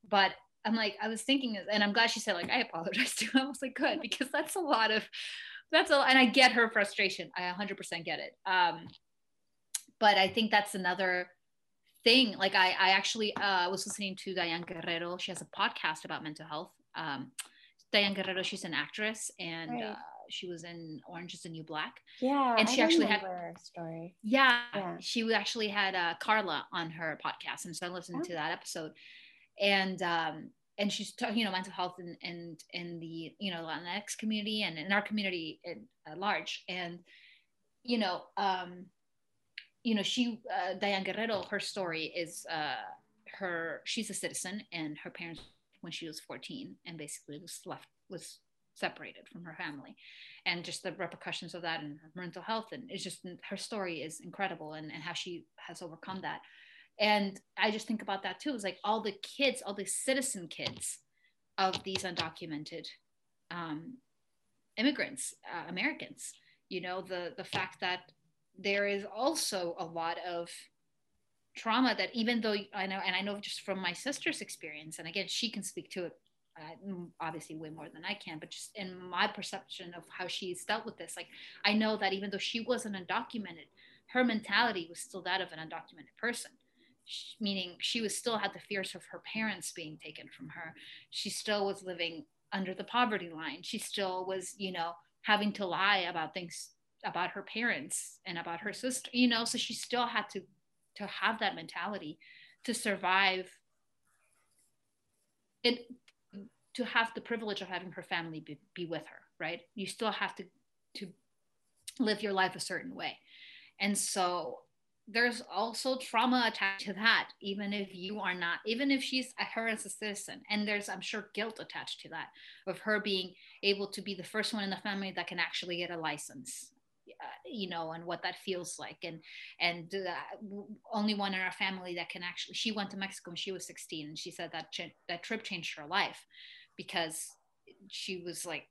Speaker 1: but I'm like, I was thinking, and I'm glad she said, like, I apologize to him. I was like, good, because that's a lot of, that's a, and I get her frustration. I 100% get it. Um, but I think that's another thing. Like I, I actually uh, was listening to Diane Guerrero. She has a podcast about mental health. Um, Diane Guerrero, she's an actress and right. uh, she was in Orange is the New Black.
Speaker 2: Yeah.
Speaker 1: And she
Speaker 2: I
Speaker 1: actually had
Speaker 2: a story.
Speaker 1: Yeah, yeah. She actually had uh, Karla on her podcast. And so I listened oh. to that episode. And um, and she's talking, you know, mental health and and in the you know Latinx community and in our community at large. And you know, um, you know, she, uh, Diane Guerrero, her story is uh, her, she's a citizen and her parents, when she was 14 and basically was left, was separated from her family and just the repercussions of that and her mental health. And it's just, her story is incredible and, and how she has overcome that. and i just think about that too it's like all the kids all the citizen kids of these undocumented um, immigrants uh, americans you know the the fact that there is also a lot of trauma that even though i know and i know just from my sister's experience and again she can speak to it uh, obviously way more than I can, but just in my perception of how she's dealt with this, like I know that even though she wasn't undocumented, her mentality was still that of an undocumented person. Meaning she was still had the fears of her parents being taken from her. She still was living under the poverty line. She still was you know having to lie about things about her parents and about her sister you know so she still had to to have that mentality to survive it to have the privilege of having her family be, be with her right? You still have to to live your life a certain way. And so there's also trauma attached to that even if you are not even if she's her as a citizen. And there's i'm sure guilt attached to that of her being able to be the first one in the family that can actually get a license uh, you know and what that feels like. And and uh, only one in our family that can actually she went to mexico when she was 16 and she said that ch- that trip changed her life because she was like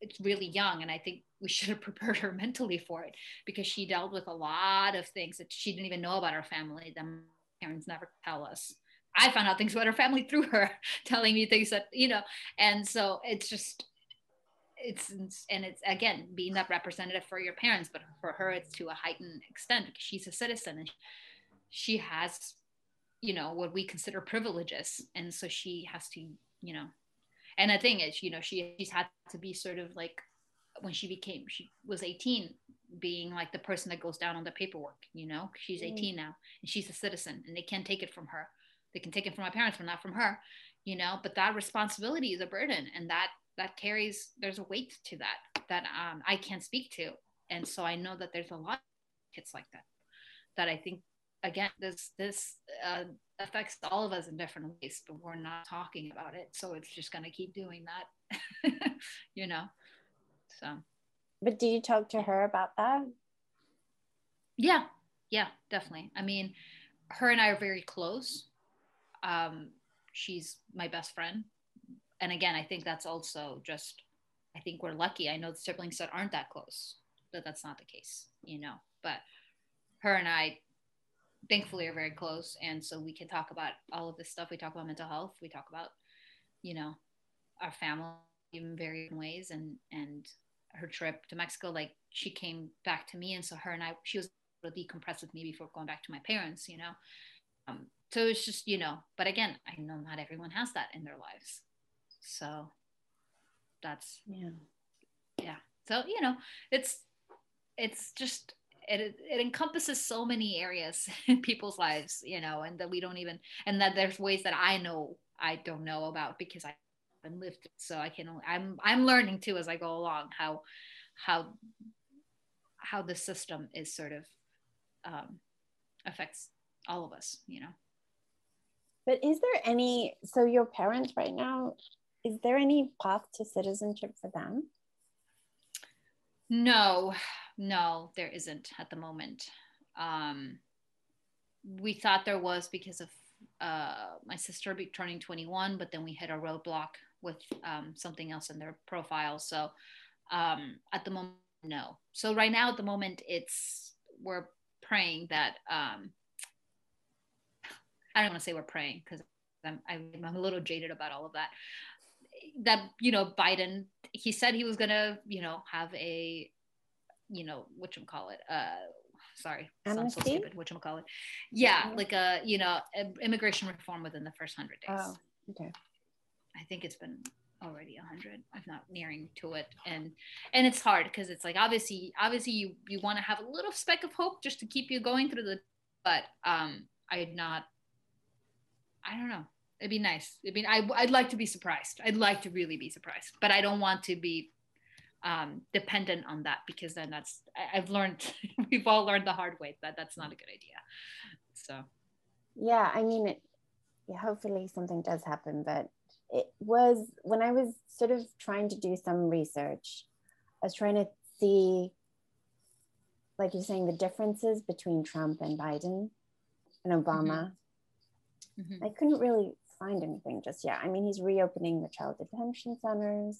Speaker 1: it's really young and i think we should have prepared her mentally for it because she dealt with a lot of things that she didn't even know about her family that parents never tell us. I found out things about her family through her telling me things that you know and so it's just it's and it's again being that representative for your parents but for her it's to a heightened extent because she's a citizen and she has you know what we consider privileges and so she has to you know and the thing is you know she she's had to be sort of like when she became she was 18 being like the person that goes down on the paperwork you know she's mm. 18 now and she's a citizen and they can't take it from her they can take it from my parents but not from her you know but that responsibility is a burden and that that carries there's a weight to that that um, i can't speak to. And so i know that there's a lot of kids like that that i think again this this uh, affects all of us in different ways but we're not talking about it. So it's just going to keep doing that you know? So.
Speaker 2: But do you talk to her about that?
Speaker 1: Yeah. Yeah definitely. I mean her and i are very close. Um she's my best friend and again i think that's also just i think we're lucky. I know the siblings that aren't that close but that's not the case you know but her and i thankfully are very close. And so we can talk about all of this stuff. We talk about mental health. We talk about you know our family in various ways. And and her trip to mexico like she came back to me. And so her and i she was able to decompress with me before going back to my parents you know? Um, so it's just you know but again i know not everyone has that in their lives so that's
Speaker 2: yeah.
Speaker 1: Yeah. So you know it's it's just it, it encompasses so many areas in people's lives you know and that we don't even and that there's ways that i know i don't know about because i haven't lived it. So i can i'm i'm learning too as i go along how how how the system is sort of um, affects all of us you know.
Speaker 2: But is there any so your parents right now is there any path to citizenship for them
Speaker 1: no no, there isn't at the moment. Um, we thought there was because of uh, my sister turning 21, but then we hit a roadblock with um, something else in their profile. So um, at the moment, no. So right now, at the moment, it's we're praying that um, I don't want to say we're praying because I'm, I'm a little jaded about all of that. That you know, Biden, he said he was gonna, you know, have a you know what you call it uh sorry sounds so stupid what you call it yeah like a you know immigration reform within the first 100 days.
Speaker 2: Oh okay.
Speaker 1: I think it's been already 100 i'm not nearing to it. And and it's hard because it's like obviously obviously you you want to have a little speck of hope just to keep you going through the but um i'd not i don't know it'd be nice. I mean I, i'd like to be surprised. I'd like to really be surprised but i don't want to be um, dependent on that because then that's I, have learned we've all learned the hard way that that's not a good idea. So.
Speaker 2: Yeah i mean it, yeah, hopefully something does happen but it was when i was sort of trying to do some research i was trying to see like you're saying the differences between trump and biden and obama. I couldn't really find anything just yet. I mean, he's reopening the child detention centers.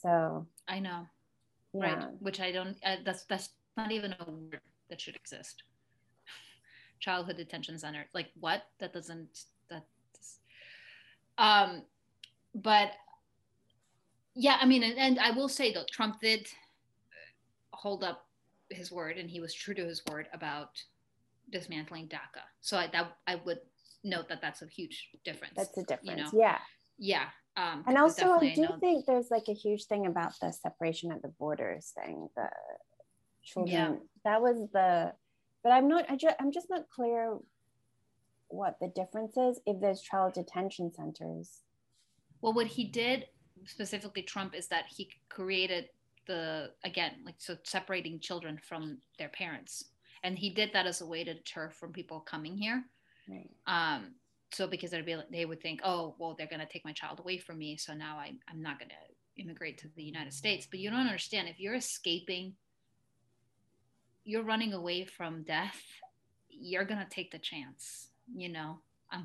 Speaker 2: So
Speaker 1: I know,
Speaker 2: yeah.
Speaker 1: right? Which I don't. Uh, that's that's not even a word that should exist. Childhood detention center, like what? That doesn't. that, Um, but yeah, I mean, and, and I will say though, Trump did hold up his word, and he was true to his word about dismantling DACA. So I, that I would note that that's a huge difference.
Speaker 2: That's a difference.
Speaker 1: You know?
Speaker 2: Yeah.
Speaker 1: Yeah. Um,
Speaker 2: and also, I do
Speaker 1: know-
Speaker 2: think there's like a huge thing about the separation at the borders thing. The children
Speaker 1: Yeah.
Speaker 2: that was the, but I'm not. I just I'm just not clear what the difference is if there's child detention centers.
Speaker 1: Well, what he did specifically, Trump, is that he created the again, like so separating children from their parents, and he did that as a way to deter from people coming here.
Speaker 2: Right.
Speaker 1: Um, so because they'd be, they would think, oh, well, they're gonna take my child away from me, so now I, I'm not gonna immigrate to the United States. But you don't understand if you're escaping, you're running away from death. You're gonna take the chance, you know. I'm,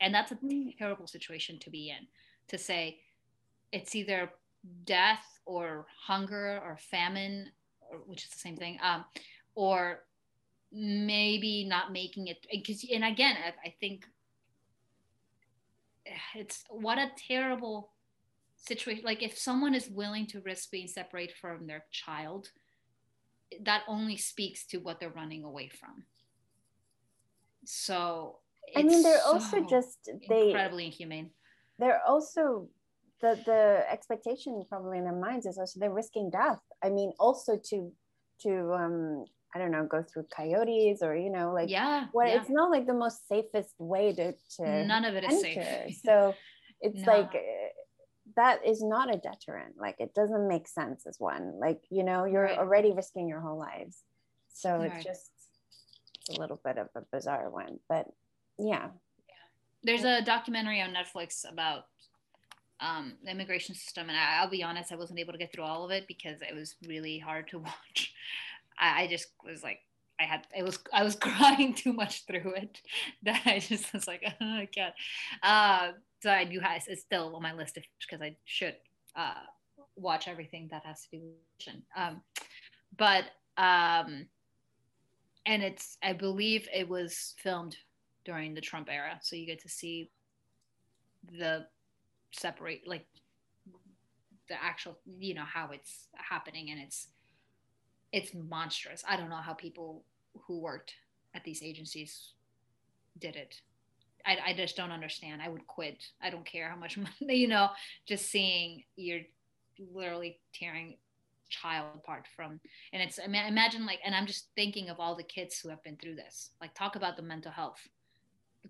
Speaker 1: and that's a terrible situation to be in. To say it's either death or hunger or famine, or, which is the same thing, um, or maybe not making it because and again I, I think it's what a terrible situation like if someone is willing to risk being separated from their child that only speaks to what they're running away from so
Speaker 2: I mean, they're also just they
Speaker 1: incredibly inhumane
Speaker 2: they're also the the expectation probably in their minds is also they're risking death. I mean, also to to um I don't know go through coyotes or you know like
Speaker 1: yeah,
Speaker 2: what
Speaker 1: yeah.
Speaker 2: it's not like the most safest way to to
Speaker 1: none of it is
Speaker 2: enter.
Speaker 1: safe
Speaker 2: So it's
Speaker 1: No.
Speaker 2: like uh, that is not a deterrent. Like it doesn't make sense as one. Like you know you're
Speaker 1: Right.
Speaker 2: already risking your whole lives. So
Speaker 1: Right.
Speaker 2: it's just it's a little bit of a bizarre one, but yeah.
Speaker 1: there's a documentary on Netflix about um, the immigration system, and I, I'll be honest, I wasn't able to get through all of it because it was really hard to watch. I, I just was like, I had, it was, I was crying too much through it that I just was like, oh, I can't. Uh, so I do have, it's still on my list because I should uh, watch everything that has to do with religion. Um, but um, and it's, I believe it was filmed during the Trump era. So you get to see the separate, like the actual, you know, how it's happening, and it's it's monstrous. I don't know how people who worked at these agencies did it. I, I just don't understand. I would quit. I don't care how much money, you know, just seeing you're literally tearing child apart from and it's ima- imagine like and i'm just thinking of all the kids who have been through this like talk about the mental health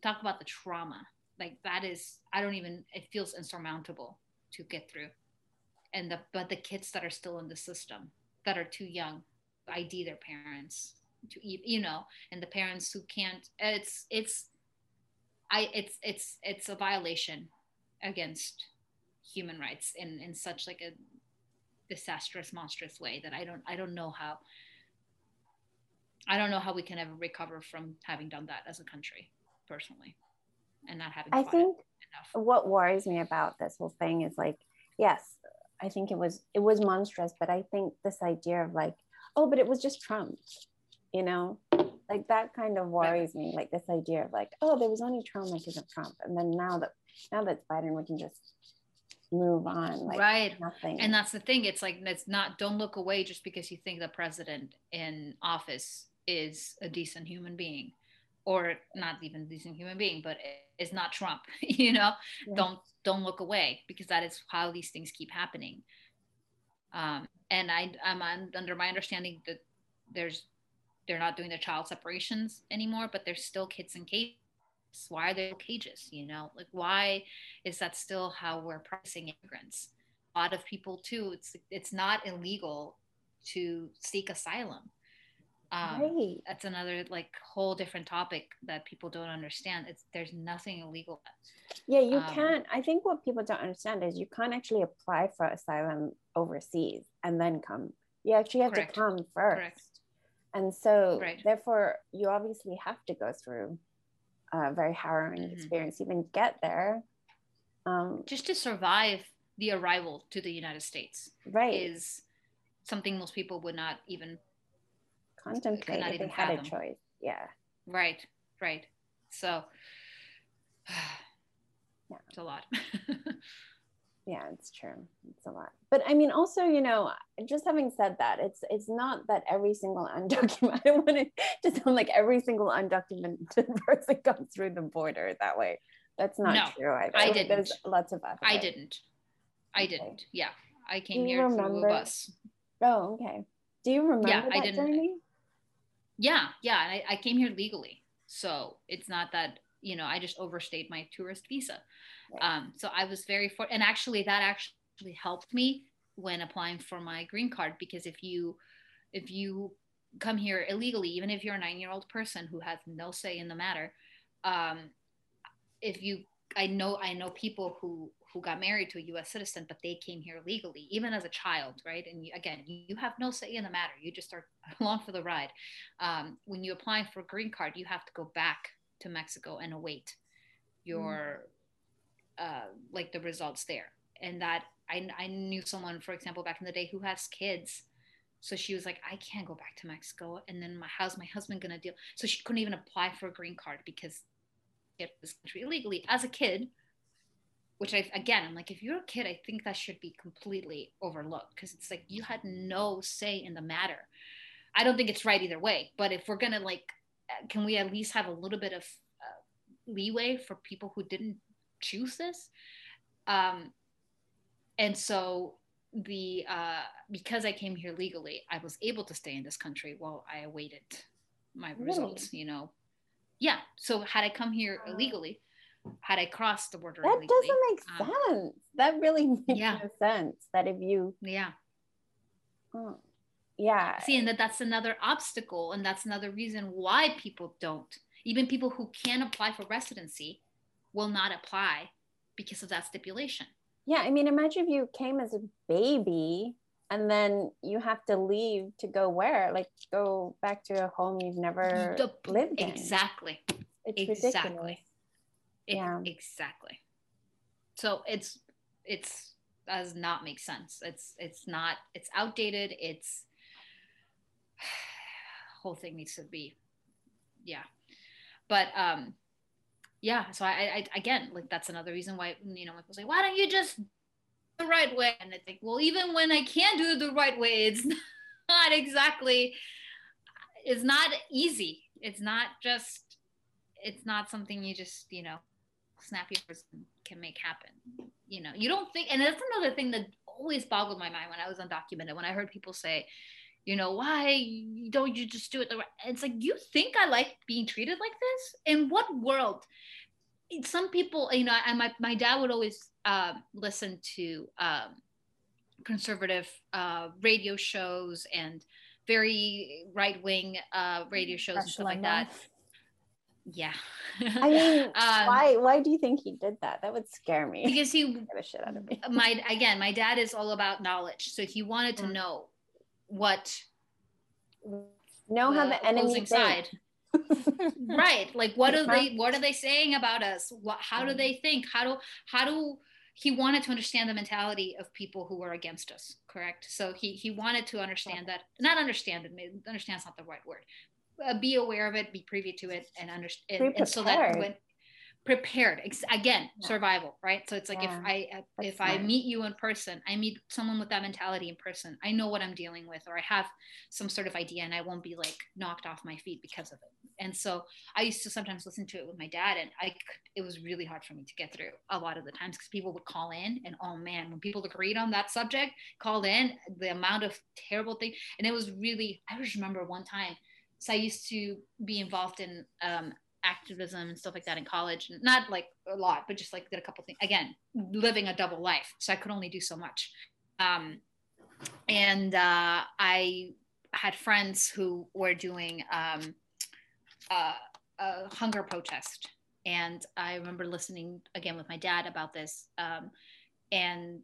Speaker 1: talk about the trauma like that is i don't even it feels insurmountable to get through and the but the kids that are still in the system that are too young id their parents to eat you know and the parents who can't it's it's i it's it's it's a violation against human rights in in such like a disastrous monstrous way that i don't i don't know how i don't know how we can ever recover from having done that as a country personally and not having
Speaker 2: I think
Speaker 1: enough.
Speaker 2: what worries me about this whole thing is like, yes, I think it was it was monstrous, but I think this idea of like, oh, but it was just Trump, you know, like that kind of worries me. Like this idea of like, oh, there was only trauma because of Trump, and then now that now that it's Biden, we can just move on, like
Speaker 1: right
Speaker 2: nothing.
Speaker 1: and that's the thing it's like it's not don't look away just because you think the president in office is a decent human being or not even decent human being but is not trump you know
Speaker 2: Yeah.
Speaker 1: don't don't look away because that is how these things keep happening um, and i i'm on, under my understanding that there's they're not doing the child separations anymore but there's still kids in cages. Why are there cages you know? Like why is that still how we're processing immigrants? A lot of people too it's it's not illegal to seek asylum um,
Speaker 2: right.
Speaker 1: that's another like whole different topic that people don't understand it's there's nothing illegal
Speaker 2: Yeah, you
Speaker 1: um,
Speaker 2: can't. I think what people don't understand is you can't actually apply for asylum overseas and then come. You actually have
Speaker 1: Correct.
Speaker 2: to come first.
Speaker 1: Correct.
Speaker 2: And so,
Speaker 1: Right.
Speaker 2: therefore, you obviously have to go through a very harrowing
Speaker 1: Mhm.
Speaker 2: experience even get there. Um,
Speaker 1: just to survive the arrival to the United States
Speaker 2: right.
Speaker 1: is something most people would not even
Speaker 2: Contemplate if they had a choice. Yeah.
Speaker 1: right, right. So
Speaker 2: Yeah.
Speaker 1: it's a lot.
Speaker 2: Yeah, it's true. It's a lot. But I mean, also, you know, just having said that, it's it's not that every single undocumented. I don't want to sound like every single undocumented person comes through the border that way. That's not
Speaker 1: No,
Speaker 2: true either.
Speaker 1: I didn't.
Speaker 2: There's lots of other.
Speaker 1: I didn't. I didn't. Yeah. I came here through a bus.
Speaker 2: Oh, okay. Do you remember
Speaker 1: Yeah,
Speaker 2: that
Speaker 1: I didn't-
Speaker 2: journey?
Speaker 1: Yeah, yeah. and I, I came here legally. So it's not that, you know, I just overstayed my tourist visa. Um, so I was very for and actually that actually helped me when applying for my green card because if you if you come here illegally, even if you're a nine year old person who has no say in the matter, um, if you I know I know people who who got married to a U.S. citizen, but they came here legally, even as a child, right? And you, again, you, have no say in the matter. You just are along for the ride. Um, when you apply for a green card, you have to go back to Mexico and await your uh, like the results there. And that I, I knew someone, for example, back in the day who has kids. So she was like, I can't go back to Mexico. And then my house, my husband gonna deal. So she couldn't even apply for a green card because this country illegally as a kid. Which I again, I'm like, if you're a kid, I think that should be completely overlooked because it's like you had no say in the matter. I don't think it's right either way. But if we're gonna like, uh, can we at least have a little bit of uh, leeway for people who didn't choose this? Um, and so the uh, because I came here legally, I was able to stay in this country while I awaited my
Speaker 2: Really?
Speaker 1: results. You know, yeah. So had I come here illegally, had I crossed the border
Speaker 2: That
Speaker 1: illegally,
Speaker 2: doesn't make
Speaker 1: um,
Speaker 2: sense. That really makes
Speaker 1: yeah.
Speaker 2: no sense. That if you,
Speaker 1: yeah.
Speaker 2: oh, yeah,
Speaker 1: See, and that that's another obstacle, and that's another reason why people don't. Even people who can apply for residency will not apply because of that stipulation.
Speaker 2: yeah. I mean, imagine if you came as a baby and then you have to leave to go where? Like go back to a home you've never
Speaker 1: The-
Speaker 2: lived in.
Speaker 1: Exactly.
Speaker 2: It's
Speaker 1: exactly.
Speaker 2: ridiculous. Yeah.
Speaker 1: Exactly. So it's it's does not make sense. It's it's not it's outdated. It's whole thing needs to be yeah. But um yeah, so I, I again like that's another reason why you know people say, why don't you just do the right way? And I think, well, even when I can do it the right way, it's not exactly it's not easy. It's not just it's not something you just, you know, snap person can make happen. You know, you don't think, and that's another thing that always boggled my mind when I was undocumented. When I heard people say, you know, why don't you just do it the right? It's like you think I like being treated like this? In what world? Some people, you know, I, my my dad would always uh, listen to um, conservative uh, radio shows and very right wing uh, radio shows and stuff like that. Yeah.
Speaker 2: I mean,
Speaker 1: Um,
Speaker 2: why? Why do you think he did that? That would scare me.
Speaker 1: because he
Speaker 2: Get the shit out of me.
Speaker 1: my again my dad is all about knowledge so he wanted to
Speaker 2: Mm.
Speaker 1: know what
Speaker 2: Know how
Speaker 1: the
Speaker 2: enemy
Speaker 1: side right like what are they what are they saying about us what how do
Speaker 2: Mm.
Speaker 1: they think how do how do he wanted to understand the mentality of people who were against us correct so he he wanted to understand that not understand it understand's not the right word uh, be aware of it be privy to it and understand and so that
Speaker 2: prepared.
Speaker 1: when prepared Ex- again
Speaker 2: Yeah.
Speaker 1: survival right so it's like
Speaker 2: Yeah,
Speaker 1: if i uh,
Speaker 2: that's
Speaker 1: if i meet you in person i meet someone with that mentality in person i know what i'm dealing with or i have some sort of idea and i won't be like knocked off my feet because of it and so i used to sometimes listen to it with my dad and I it was really hard for me to get through a lot of the times because people would call in and oh man when people agreed on that subject called in the amount of terrible thing and it was really i just remember one time so i used to be involved in um, activism and stuff like that in college not like a lot but just like did a couple things again living a double life so i could only do so much. Um, and uh, i had friends who were doing um, a hunger protest and i remember listening again with my dad about this um, and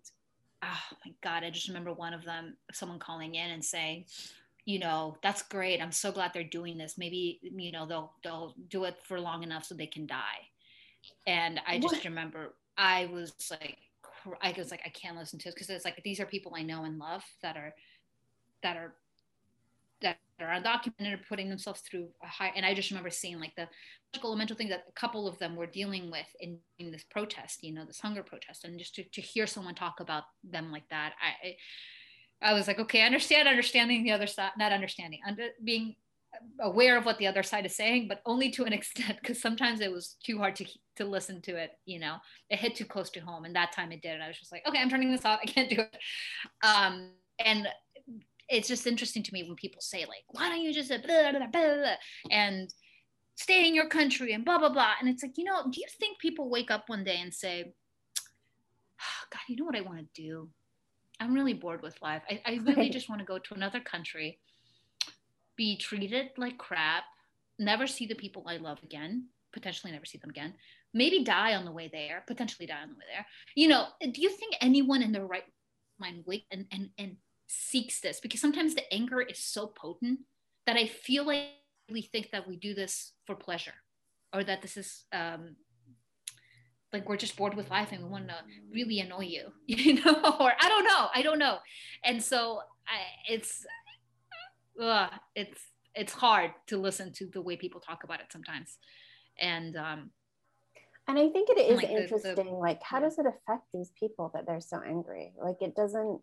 Speaker 1: oh my god i just remember one of them someone calling in and saying you know that's great i'm so glad they're doing this maybe mm, you know they'll they'll do it for long enough so they can die and i just what? remember i was like i was like i can't listen to it because it's like these are people i know and love that are that are that are undocumented or putting themselves through a high and i just remember seeing like the elemental thing that a couple of them were dealing with in, in this protest you know this hunger protest and just to, to hear someone talk about them like that i I was like, okay, I understand understanding the other side, not understanding, under being aware of what the other side is saying, but only to an extent because sometimes it was too hard to to listen to it. You know, it hit too close to home, and that time it did. And I was just like, okay, I'm turning this off. I can't do it. Um, and it's just interesting to me when people say like, why don't you just blah, blah, blah, and stay in your country and blah blah blah. And it's like, you know, do you think people wake up one day and say, oh, God, you know what I want to do? I'm really bored with life. I, I really just want to go to another country, be treated like crap, never see the people I love again, potentially never see them again, maybe die on the way there, potentially die on the way there. You know, do you think anyone in their right mind wake and, and, and seeks this? Because sometimes the anger is so potent that I feel like we think that we do this for pleasure or that this is um, like we're just bored with life and we want to really annoy you you know? Or i don't know i don't know. And so I, it's uh, it's it's hard to listen to the way people talk about it sometimes. And um
Speaker 2: and i think it is like interesting the, the, like how does it affect these people that they're so angry? Like it doesn't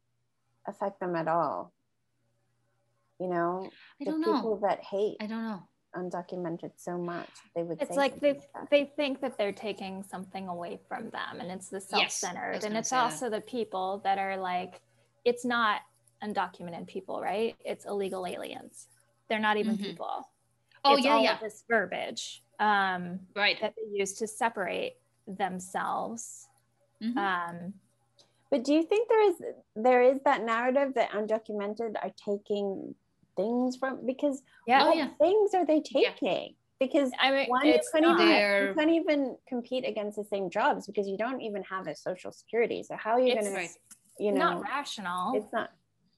Speaker 2: affect them at all. You know
Speaker 1: I don't
Speaker 2: the
Speaker 1: know.
Speaker 2: people that hate.
Speaker 1: I don't know
Speaker 2: undocumented so much they would
Speaker 3: it's like they like they think that they're taking something away from them and it's the self-centered yes, and it's also that. the people that are like it's not undocumented people right? It's illegal aliens. They're not even mm-hmm. people.
Speaker 1: Oh
Speaker 3: it's
Speaker 1: yeah yeah.
Speaker 3: this verbiage um
Speaker 1: right.
Speaker 3: that they use to separate themselves. Mm-hmm. um
Speaker 2: but do you think there is there is that narrative that undocumented are taking things from because yeah, oh what oh, yeah. things are they taking? Yeah. Because I mean, one, you couldn't, even, you couldn't even compete against the same jobs because you don't even have a social security. So how are you going to, you know,
Speaker 3: not rational.
Speaker 2: It's not.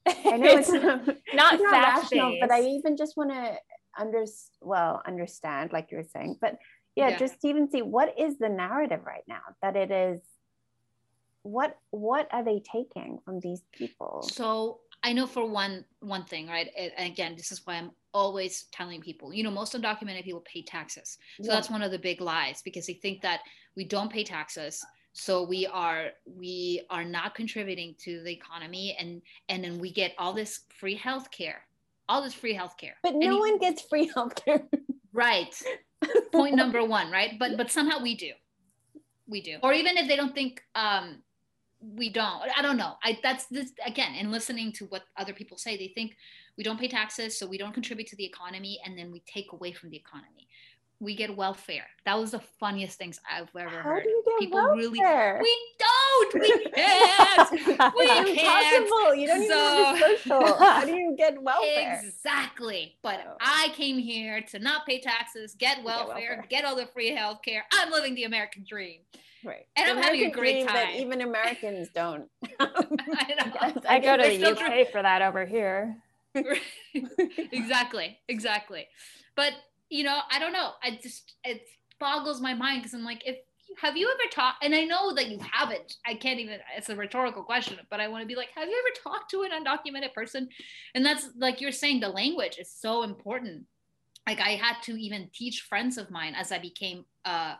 Speaker 2: I know it's,
Speaker 3: it's not, not, it's not rational,
Speaker 2: but I even just want to under well understand, like you were saying, but yeah, yeah, just even see what is the narrative right now that it is. What what are they taking from these people?
Speaker 1: So I know for one one thing, right? And again, this is why I'm always telling people, you know, most undocumented people pay taxes. So yeah. that's one of the big lies because they think that we don't pay taxes. So we are we are not contributing to the economy and and then we get all this free health care. All this free health care.
Speaker 2: But no
Speaker 1: and
Speaker 2: one gets free health care.
Speaker 1: right. Point number one, right? But but somehow we do. We do. Or even if they don't think um we don't i don't know. I that's this again in listening to what other people say they think we don't pay taxes so we don't contribute to the economy and then we take away from the economy. We get welfare. That was the funniest things i've ever
Speaker 2: How
Speaker 1: heard.
Speaker 2: do you get people welfare?
Speaker 1: really we don't we can't we can't.
Speaker 2: impossible. you don't so, even social. How do you get welfare?
Speaker 1: Exactly. But oh. i came here to not pay taxes get welfare, get welfare get all the free health care i'm living the american dream
Speaker 2: Right.
Speaker 1: And I'm having a great time.
Speaker 2: That even Americans don't.
Speaker 3: I, I, I go to the UK for that over here.
Speaker 1: exactly. Exactly. But you know, I don't know. I just it boggles my mind because I'm like, if have you ever talked and i know that you haven't i can't even it's a rhetorical question but i want to be like have you ever talked to an undocumented person and that's like you're saying the language is so important like i had to even teach friends of mine as i became uh,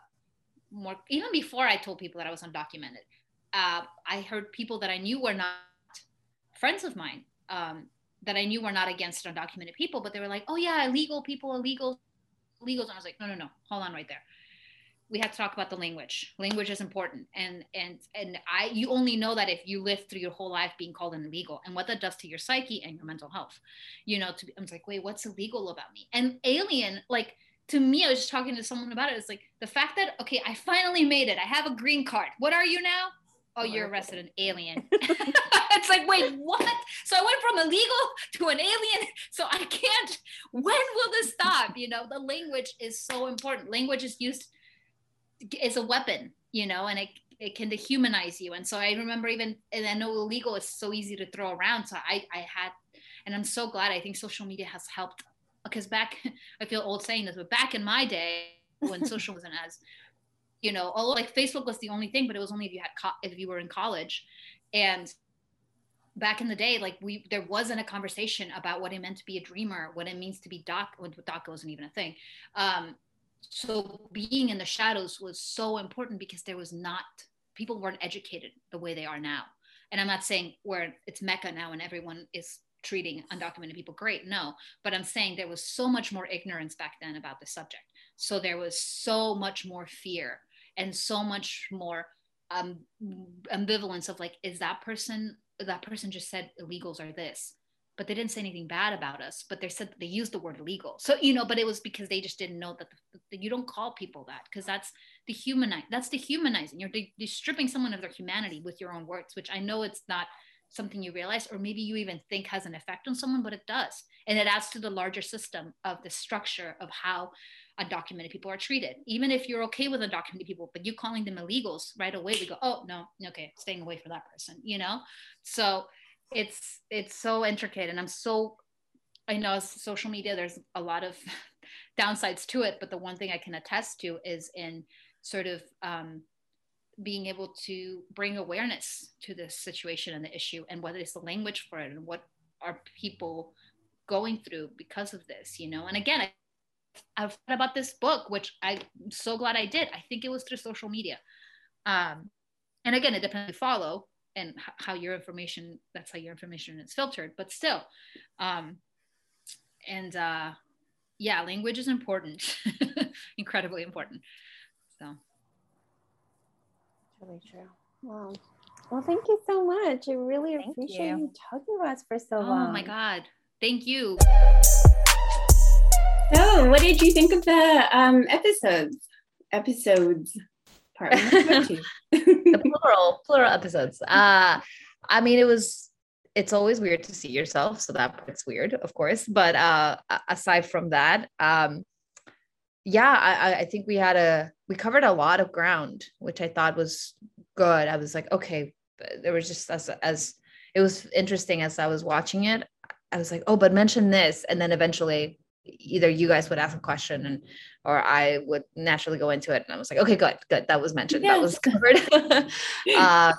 Speaker 1: more even before I told people that I was undocumented. Uh, I heard people that I knew were not friends of mine um, that I knew were not against undocumented people, but they were like, "Oh yeah, illegal people, illegal, illegals." And I was like, "No, no, no, hold on right there. We have to talk about the language. Language is important, and and and I you only know that if you live through your whole life being called an illegal, and what that does to your psyche and your mental health. You know, to be, I was like, wait, what's illegal about me? And alien, like to me, I was just talking to someone about it. It's like the fact that, okay, I finally made it. I have a green card. What are you now? Oh, you're a resident alien. it's like, wait, what? So I went from illegal to an alien. So I can't, when will this stop? You know, the language is so important. Language is used as a weapon, you know, and it, it can dehumanize you. And so I remember even, and I know illegal is so easy to throw around. So I, I had
Speaker 4: and i'm so glad i think social media has helped because back i feel old saying this but back in my day when social wasn't as you know although like facebook was the only thing but it was only if you had co- if you were in college. And back in the day like we there wasn't a conversation about what it meant to be a dreamer what it means to be doc when doc wasn't even a thing. Um so being in the shadows was so important because there was not people weren't educated the way they are now. And i'm not saying where it's mecca now and everyone is treating undocumented people great no. But i'm saying there was so much more ignorance back then about the subject. So there was so much more fear and so much more um, ambivalence of like is that person that person just said illegals are this but they didn't say anything bad about us but they said they used the word illegal so you know but it was because they just didn't know that, the, you don't call people that because that's the humanize that's dehumanizing. You're, de- stripping someone of their humanity with your own words which i know it's not something you realize or maybe you even think has an effect on someone but it does. And it adds to the larger system of the structure of how undocumented people are treated. Even if you're okay with undocumented people but you calling them illegals right away we go oh no okay staying away from that person you know? So it's it's so intricate and i'm so i know social media there's a lot of downsides to it but the one thing i can attest to is in sort of um, being able to bring awareness to this situation and the issue and what is the language for it and what are people going through because of this you know? And again I, i've thought about this book which i'm so glad i did. I think it was through social media. Um, and again it depends on follow and how your information that's how your information is filtered but still um, and uh, yeah language is important incredibly important so
Speaker 3: really true. Wow. Well, thank you so much. I really
Speaker 5: Thank
Speaker 3: appreciate
Speaker 5: you.
Speaker 3: you. talking to us for so
Speaker 4: oh
Speaker 3: long.
Speaker 4: Oh my god thank you
Speaker 2: So, what did you think of the um, episodes? Episodes. Part one, part two.
Speaker 1: the plural plural episodes uh i mean it was it's always weird to see yourself so that part's weird of course but uh aside from that um yeah i I- i think we had a we covered a lot of ground which i thought was good i was like okay there was just as as it was interesting as i was watching it i was like oh but mention this and then eventually either you guys would ask a question and or I would naturally go into it. And I was like, okay, good, good. That was mentioned. That was covered. uh,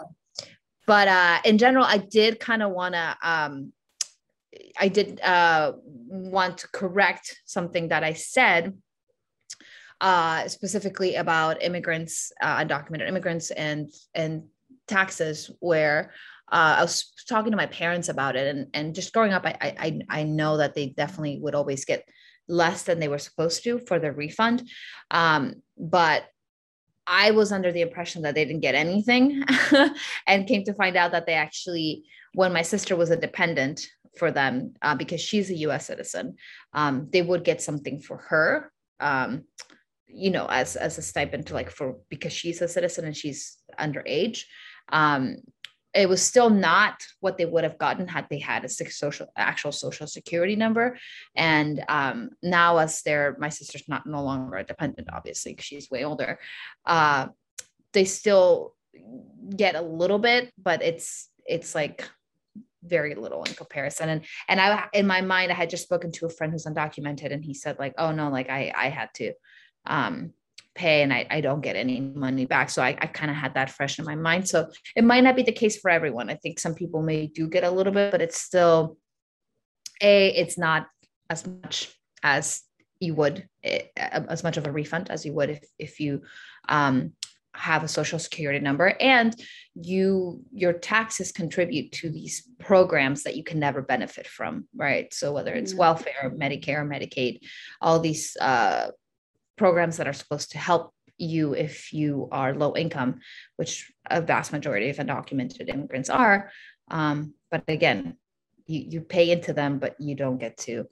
Speaker 1: but uh, in general, I did kind of want to, um, I did uh, want to correct something that I said uh, specifically about immigrants, uh, undocumented immigrants and, and taxes where uh, I was talking to my parents about it and, and just growing up, I, I, I know that they definitely would always get less than they were supposed to for the refund. Um, but I was under the impression that they didn't get anything and came to find out that they actually, when my sister was a dependent for them, uh, because she's a US citizen, um, they would get something for her. Um, you know, as as a stipend to like for because she's a citizen and she's underage. Um, it was still not what they would have gotten had they had a social actual social security number and um, now as they're my sister's not no longer a dependent obviously she's way older uh, they still get a little bit but it's it's like very little in comparison and and i in my mind i had just spoken to a friend who's undocumented and he said like oh no like i i had to um pay and I, I don't get any money back. So I, I kind of had that fresh in my mind. So it might not be the case for everyone. I think some people may do get a little bit, but it's still a it's not as much as you would eh, as much of a refund as you would if if you um, have a social security number and you your taxes contribute to these programs that you can never benefit from right so whether it's welfare medicare medicaid all these uh, programs that are supposed to help you if you are low income, which a vast majority of undocumented immigrants are. Um, but again, you, you pay into them, but you don't get to.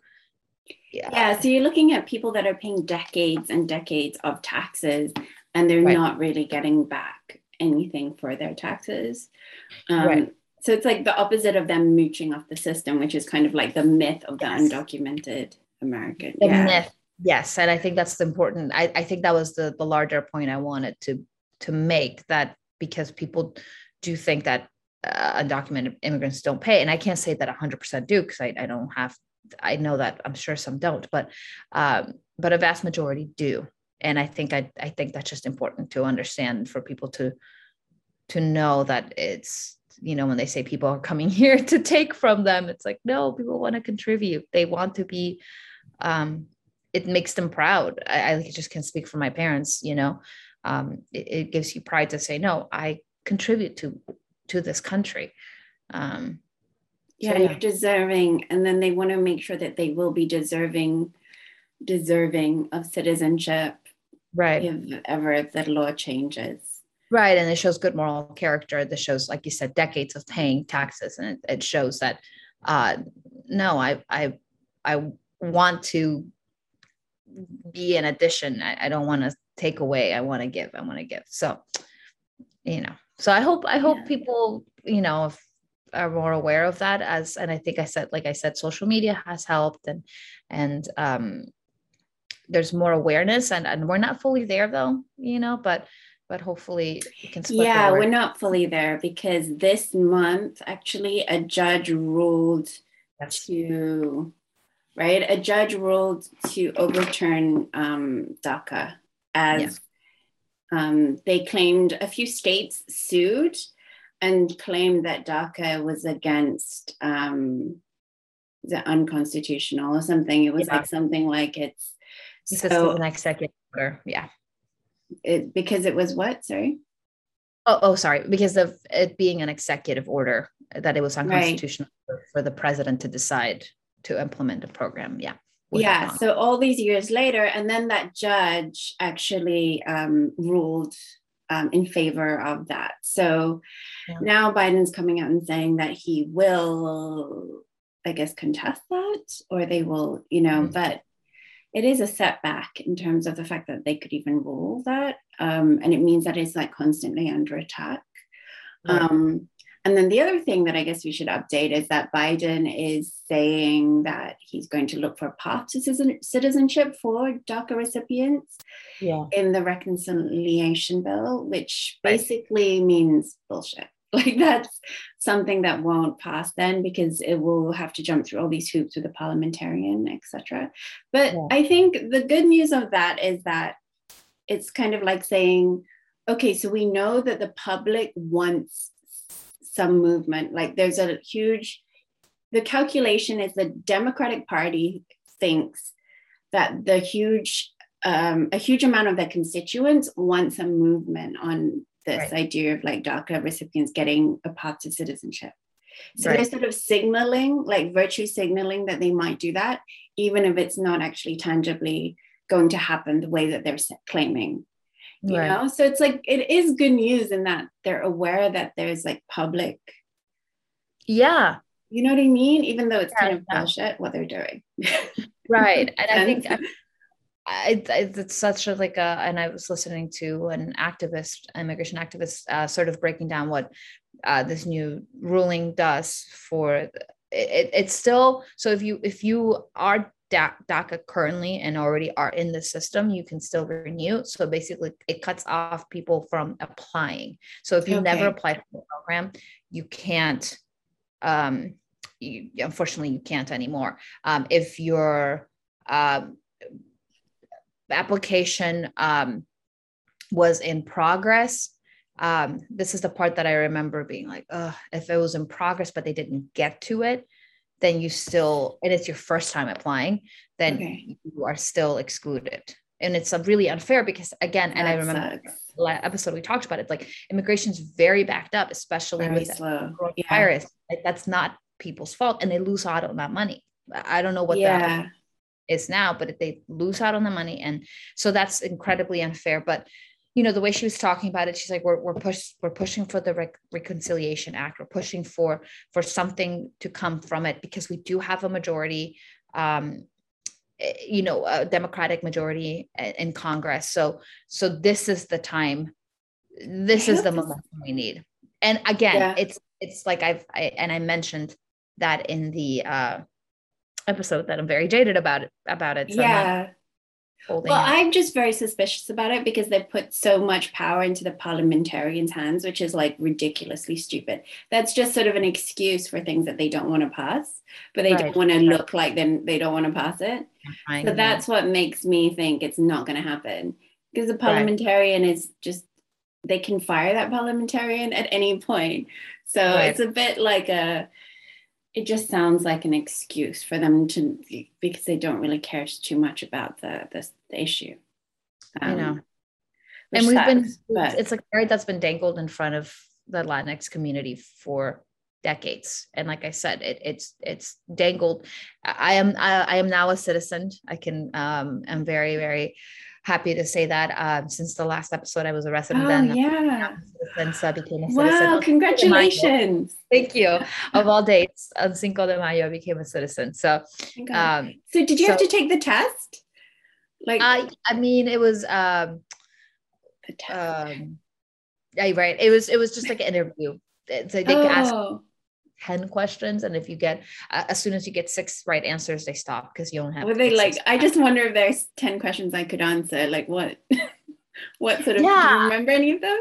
Speaker 1: Yeah.
Speaker 2: Yeah, so you're looking at people that are paying decades and decades of taxes and they're
Speaker 1: Right.
Speaker 2: not really getting back anything for their taxes. Um,
Speaker 1: Right.
Speaker 2: So it's like the opposite of them mooching off the system, which is kind of like the myth of the
Speaker 1: Yes.
Speaker 2: undocumented American.
Speaker 1: The
Speaker 2: yeah.
Speaker 1: myth. Yes. And I think that's the important. I, I think that was the, the larger point I wanted to to make that because people do think that uh, undocumented immigrants don't pay. And I can't say that 100% do because I, I don't have, I know that I'm sure some don't, but um, but a vast majority do. And I think I, I think that's just important to understand for people to to know that it's you know when they say people are coming here to take from them it's like no people want to contribute they want to be um it makes them proud. I, I just can speak for my parents you know? Um it, it gives you pride to say no i contribute to to this country. Um
Speaker 2: yeah, so, yeah. you're deserving and then they want to make sure that they will be deserving deserving of citizenship
Speaker 1: right.
Speaker 2: if ever the law changes.
Speaker 1: Right and it shows good moral character. This shows like you said decades of paying taxes and it, it shows that uh no i i i want to be an addition. I, I don't want to take away. I want to give. I want to give. So you know. So i hope i hope yeah. people you know are more aware of that as and i think i said like i said social media has helped and and um there's more awareness and and we're not fully there though you know but but hopefully we can
Speaker 2: yeah we're not fully there because this month actually a judge ruled yes. to right a judge ruled to overturn um, daca as yeah. um, they claimed a few states sued and claimed that daca was against um, the unconstitutional or something it was yeah. like something like it's
Speaker 1: so, an executive order yeah
Speaker 2: it, because it was what? Sorry.
Speaker 1: Oh, oh, sorry. Because of it being an executive order that it was unconstitutional right. for, for the president to decide to implement the program. Yeah.
Speaker 2: Yeah. So all these years later, and then that judge actually um, ruled um, in favor of that. So yeah. now Biden's coming out and saying that he will, I guess, contest that, or they will, you know, mm-hmm. but it is a setback in terms of the fact that they could even rule that. Um, and it means that it's like constantly under attack. Right. Um, and then the other thing that I guess we should update is that Biden is saying that he's going to look for a path to citizenship for DACA recipients
Speaker 1: yeah.
Speaker 2: in the reconciliation bill, which basically right. means bullshit. like that's something that won't pass then because it will have to jump through all these hoops with the parliamentarian etc but yeah. i think the good news of that is that it's kind of like saying okay so we know that the public wants some movement like there's a huge the calculation is the democratic party thinks that the huge um, a huge amount of their constituents wants a movement on this right. idea of like DACA recipients getting a path to citizenship. So right. they're sort of signaling, like virtue signaling that they might do that, even if it's not actually tangibly going to happen the way that they're claiming. You right. know, so it's like it is good news in that they're aware that there's like public.
Speaker 1: Yeah.
Speaker 2: You know what I mean? Even though it's yeah, kind of yeah. bullshit what they're doing.
Speaker 1: right. And I think it, it's such a like a and i was listening to an activist immigration activist uh, sort of breaking down what uh, this new ruling does for it, it's still so if you if you are DACA currently and already are in the system, you can still renew. So basically, it cuts off people from applying. So if you okay. never applied for the program, you can't. Um, you, unfortunately, you can't anymore. Um, if you're um, application um, was in progress. Um, this is the part that I remember being like, if it was in progress, but they didn't get to it, then you still, and it's your first time applying, then okay. you are still excluded. And it's uh, really unfair because, again, that and I remember last episode we talked about it, like immigration is very backed up, especially very with slow. coronavirus. Yeah. Like, that's not people's fault, and they lose out on that money. I don't know what yeah. that is now, but they lose out on the money. And so that's incredibly unfair. But you know, the way she was talking about it, she's like, we're, we're push, we're pushing for the Rec- reconciliation act. We're pushing for, for something to come from it because we do have a majority, um, eh, you know, a democratic majority in Congress. So, so this is the time, this is the momentum we need. And again, yeah. it's, it's like I've, I, and I mentioned that in the, uh, episode that I'm very jaded about it about it.
Speaker 2: So yeah.
Speaker 1: Holding
Speaker 2: Well. I'm just very suspicious about it because they put so much power into the parliamentarians' hands, which is like ridiculously stupid. That's just sort of an excuse for things that they don't want to pass, but they
Speaker 1: Right.
Speaker 2: don't want to look like then they don't want to pass it.
Speaker 1: I
Speaker 2: So
Speaker 1: know.
Speaker 2: that's what makes me think it's not going to happen because the parliamentarian is just they can fire that parliamentarian at any point. So
Speaker 1: Right.
Speaker 2: it's a bit like a it just sounds like an excuse for them to because they don't really care too much about the the, the issue.
Speaker 1: I know.
Speaker 2: Um,
Speaker 1: and we've been
Speaker 2: sucks,
Speaker 1: it's,
Speaker 2: but-
Speaker 1: it's a carrot that's been dangled in front of the latinx community for decades and like i said it, it's it's dangled i am I, I am now a citizen i can um i'm very very happy to say that um since the last episode i was a resident
Speaker 2: oh
Speaker 1: then
Speaker 2: yeah.
Speaker 1: since i became a citizen
Speaker 2: Wow, congratulations.
Speaker 1: thank you of all dates on cinco de mayo i became a citizen so
Speaker 2: Oh
Speaker 1: um
Speaker 2: so did you have to take the test? Like
Speaker 1: i i mean it was um
Speaker 2: the test.
Speaker 1: um yeah right it was it was just like an interview like they
Speaker 2: oh,
Speaker 1: 10 questions and if you get uh, as soon as you get six right answers they stop because you don't have
Speaker 2: were they like. I just wonder if there's 10 questions I could answer. Like what? what sort of do
Speaker 1: Yeah.
Speaker 2: you remember any of them?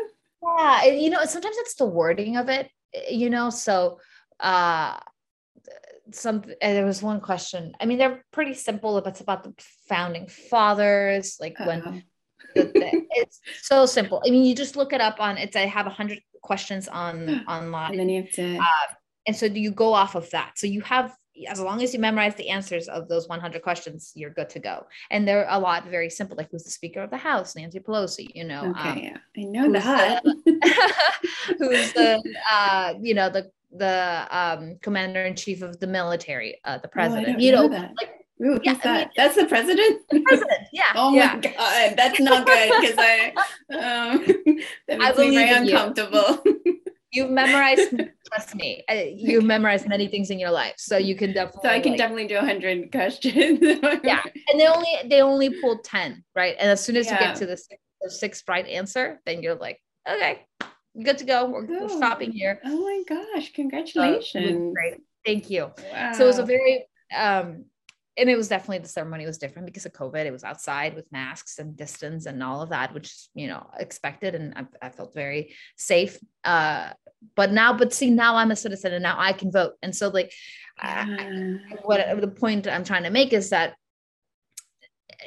Speaker 1: yeah you know sometimes it's the wording of it eh, you know so uh some and there was one question i mean they're pretty simple but it's about the founding fathers like when the, the- it's so simple i mean you just look it up on it's i have a hundred questions on online
Speaker 2: and then you have to
Speaker 1: and so do you go off of that so you have as long as you memorize the answers of those 100 questions you're good to go and they're a lot very simple like who's the speaker of the house nancy pelosi you know
Speaker 2: okay,
Speaker 1: um,
Speaker 2: yeah. I know
Speaker 1: who's
Speaker 2: that.
Speaker 1: who's the uh you know the the um commander in chief of the military uh the
Speaker 2: Oh, I
Speaker 1: president
Speaker 2: don't
Speaker 1: you know,
Speaker 2: that.
Speaker 1: like
Speaker 2: Ooh,
Speaker 1: yeah, I mean-
Speaker 2: That's the president?
Speaker 1: the president yeah
Speaker 2: Oh
Speaker 1: yeah.
Speaker 2: my god, that's not good because I um that
Speaker 1: I
Speaker 2: makes me very uncomfortable.
Speaker 1: You've memorized trust me you've memorized many things in your life so you can definitely
Speaker 2: so I can
Speaker 1: like-
Speaker 2: definitely do hundred questions.
Speaker 1: yeah and they only they only pulled 10 right? And as soon as you get to the sixth, the sixth right answer then you're like okay good to go. We're, we're stopping here.
Speaker 2: Oh my gosh,
Speaker 1: So,
Speaker 2: congratulations.
Speaker 1: great. Thank you.
Speaker 2: Wow.
Speaker 1: so it was a very um and it was definitely the ceremony was different because of covid. It was outside with masks and distance and all of that which you know expected and I, I felt very safe uh but now but see now i'm a citizen and now i can vote and so like I- what the point I'm trying to make is that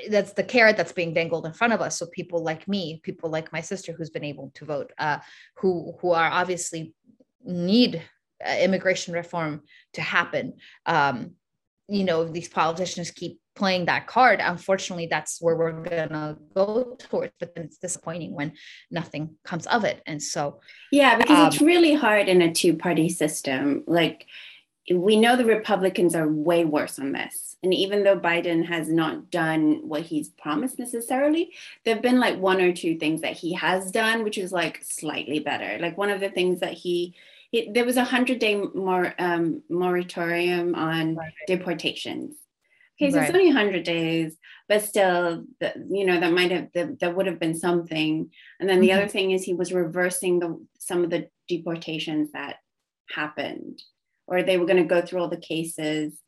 Speaker 1: that's the carrot that's being dangled in front of us. So people like me, people like my sister who's been able to vote, uh, who who are obviously need uh, immigration reform to happen. Um, you know, these politicians keep playing that card. Unfortunately, that's where we're gonna go towards. But then it's disappointing when nothing comes of it. And so,
Speaker 2: Yeah, because it's
Speaker 1: Um,
Speaker 2: really hard in a two party system. Like, we know the Republicans are way worse on this. And even though Biden has not done what he's promised necessarily, there have been like one or two things that he has done, which is like slightly better. Like, one of the things that he, it, there was a 100 day more, um, moratorium on deportations. Okay, so it's only 100 days, but still, the, you know, that might have, that, that would have been something. And then the
Speaker 1: Mhm.
Speaker 2: other thing is he was reversing the some of the deportations that happened, or they were going to go through all the cases.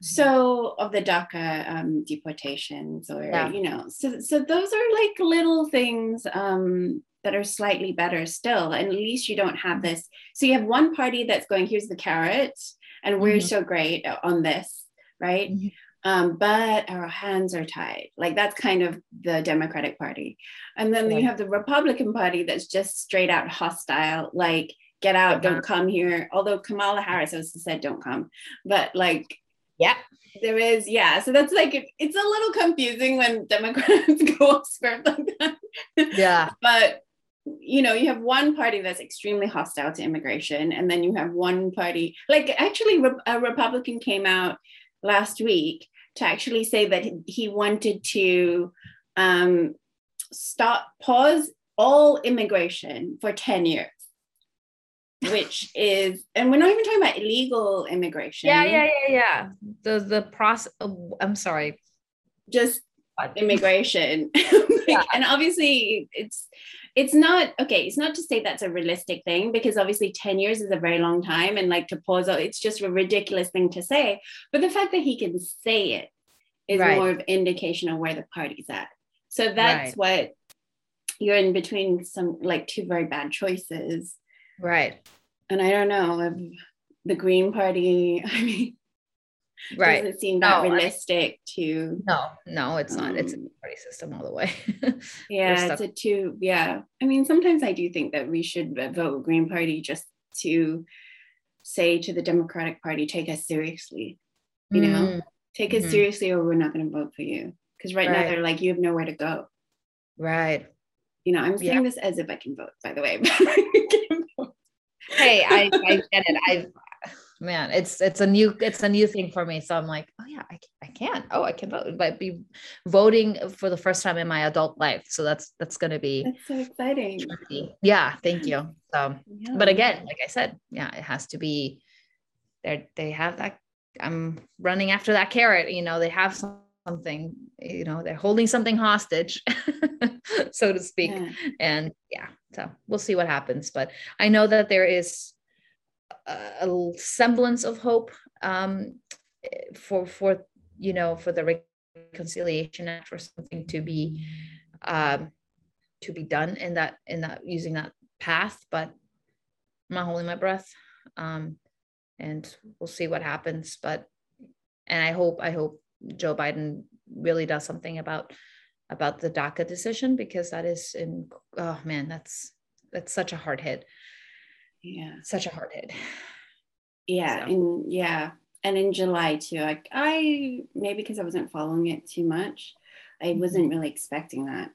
Speaker 2: So of the DACA um, deportations, or
Speaker 1: Yeah.
Speaker 2: you know, so so those are like little things um, that are slightly better still, and at least you don't have this. So you have one party that's going, here's the carrot, and we're
Speaker 1: Mhm.
Speaker 2: so great on this, right?
Speaker 1: Mhm.
Speaker 2: Um, but our hands are tied. Like that's kind of the Democratic Party. And then
Speaker 1: Right.
Speaker 2: you have the Republican Party that's just straight out hostile, like get out, don't come here. Although Kamala Harris also said don't come. But like
Speaker 1: yeah,
Speaker 2: there is, yeah. So that's like it's a little confusing when Democrats go off script like that.
Speaker 1: yeah,
Speaker 2: but you know, you have one party that's extremely hostile to immigration, and then you have one party, like actually, a Republican came out last week to actually say that he- wanted to um, stop, pause all immigration for 10 years, which is, and we're not even talking about illegal immigration.
Speaker 1: yeah, yeah, yeah, yeah. The the process. I'm sorry.
Speaker 2: just immigration
Speaker 1: Yeah.
Speaker 2: and obviously it's it's not okay it's not to say that's a realistic thing because obviously 10 years is a very long time and like to pause it's just a ridiculous thing to say but the fact that he can say it is
Speaker 1: Right.
Speaker 2: more of indication of where the party's at. So that's
Speaker 1: Right.
Speaker 2: what you're in between some like two very bad choices.
Speaker 1: Right.
Speaker 2: And I don't know if the Green Party, I mean,
Speaker 1: Right.
Speaker 2: doesn't seem
Speaker 1: No,
Speaker 2: that
Speaker 1: I
Speaker 2: realistic to
Speaker 1: No, no, it's not. It's a
Speaker 2: Um,
Speaker 1: party system all the way.
Speaker 2: yeah, it's a two. Yeah. I mean, sometimes I do think that we should vote Green Party just to say to the Democratic Party, take us seriously. You know,
Speaker 1: Mm,
Speaker 2: take us
Speaker 1: Mhm.
Speaker 2: seriously or we're not going to vote for you. Because right, now they're like, you have nowhere to go.
Speaker 1: right.
Speaker 2: You know, I'm saying
Speaker 1: Yeah.
Speaker 2: this as if I can vote, by the way. but I can't vote.
Speaker 1: Hey, I, I get it. I man, it's it's a new it's a new thing for me. So I'm like, oh yeah, I, I can. Oh, I can vote. But be voting for the first time in my adult life. So that's that's gonna be
Speaker 2: That's so exciting.
Speaker 1: tricky. Yeah, thank you. So
Speaker 2: Yeah.
Speaker 1: but again, like I said, yeah, it has to be they they have that I'm running after that carrot, you know, they have some- something, you know, they're holding something hostage, so to speak.
Speaker 2: Yeah.
Speaker 1: And yeah, so we'll see what happens. But I know that there is a, semblance of hope um, for for you know for the reconciliation act for something to be um, to be done in that in that using that path. But I'm not holding my breath, um, and we'll see what happens. But and I hope I hope Joe Biden really does something about about the DACA decision because that is in oh man that's that's such a hard hit
Speaker 2: Yeah.
Speaker 1: such a hard hit
Speaker 2: Yeah.
Speaker 1: So.
Speaker 2: And yeah. And in July too. Like I maybe because I wasn't following it too much, I
Speaker 1: Mm-hmm.
Speaker 2: wasn't really expecting that.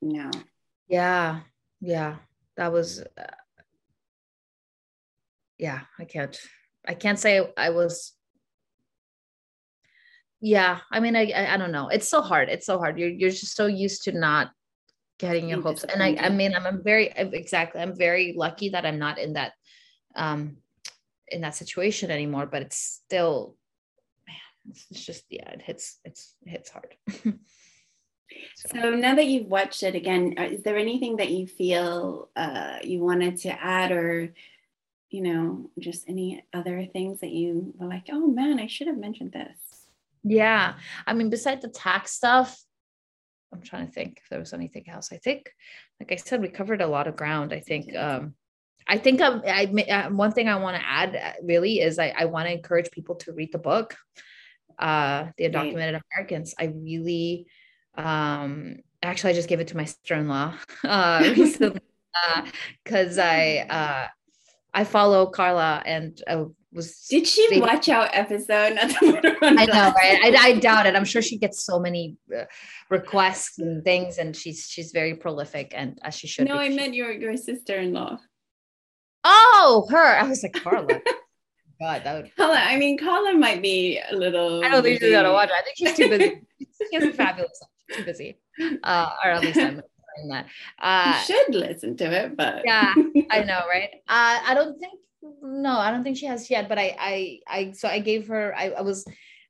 Speaker 2: No.
Speaker 1: yeah yeah that was uh, yeah I can't I can't say I was yeah I mean I, I I don't know it's so hard it's so hard you're you're just so used to not getting your hopes and I I mean I'm, I'm very exactly I'm very lucky that I'm not in that um in that situation anymore but it's still man it's, it's just yeah it hits it's it hits hard
Speaker 2: So now that you've watched it again, uh, is there anything that you feel uh, you wanted to add, or you know, just any other things that you were like, oh man, I should have mentioned this.
Speaker 1: Yeah. I mean, besides the tax stuff, I'm trying to think if there was anything else. I think, like I said, we covered a lot of ground. I think, um, I think um, I, uh, one thing I want to add uh, really is I, I want to encourage people to read the book, uh, The Undocumented Americans. I really, um, actually, I just gave it to my sister-in-law uh, recently because I, uh, I follow Karla and I was
Speaker 2: Did she watch our episode? Not to put
Speaker 1: I know, right? I, I doubt it. I'm sure she gets so many uh, requests and things, and she's she's very prolific, and as she should.
Speaker 2: No,
Speaker 1: be.
Speaker 2: I meant your your sister-in-law.
Speaker 1: Oh, her. I was like Karla. God, that would.
Speaker 2: Karla, I mean, Karla might be a little.
Speaker 1: I don't think she's gonna watch. it. I think she's too busy. she has a fabulous. too busy, uh, or at least I'm that. Uh,
Speaker 2: you should listen to it, but
Speaker 1: yeah, I know, right? Uh, I don't think no, I don't think she has yet. But I, I, I. So I gave her. I, I was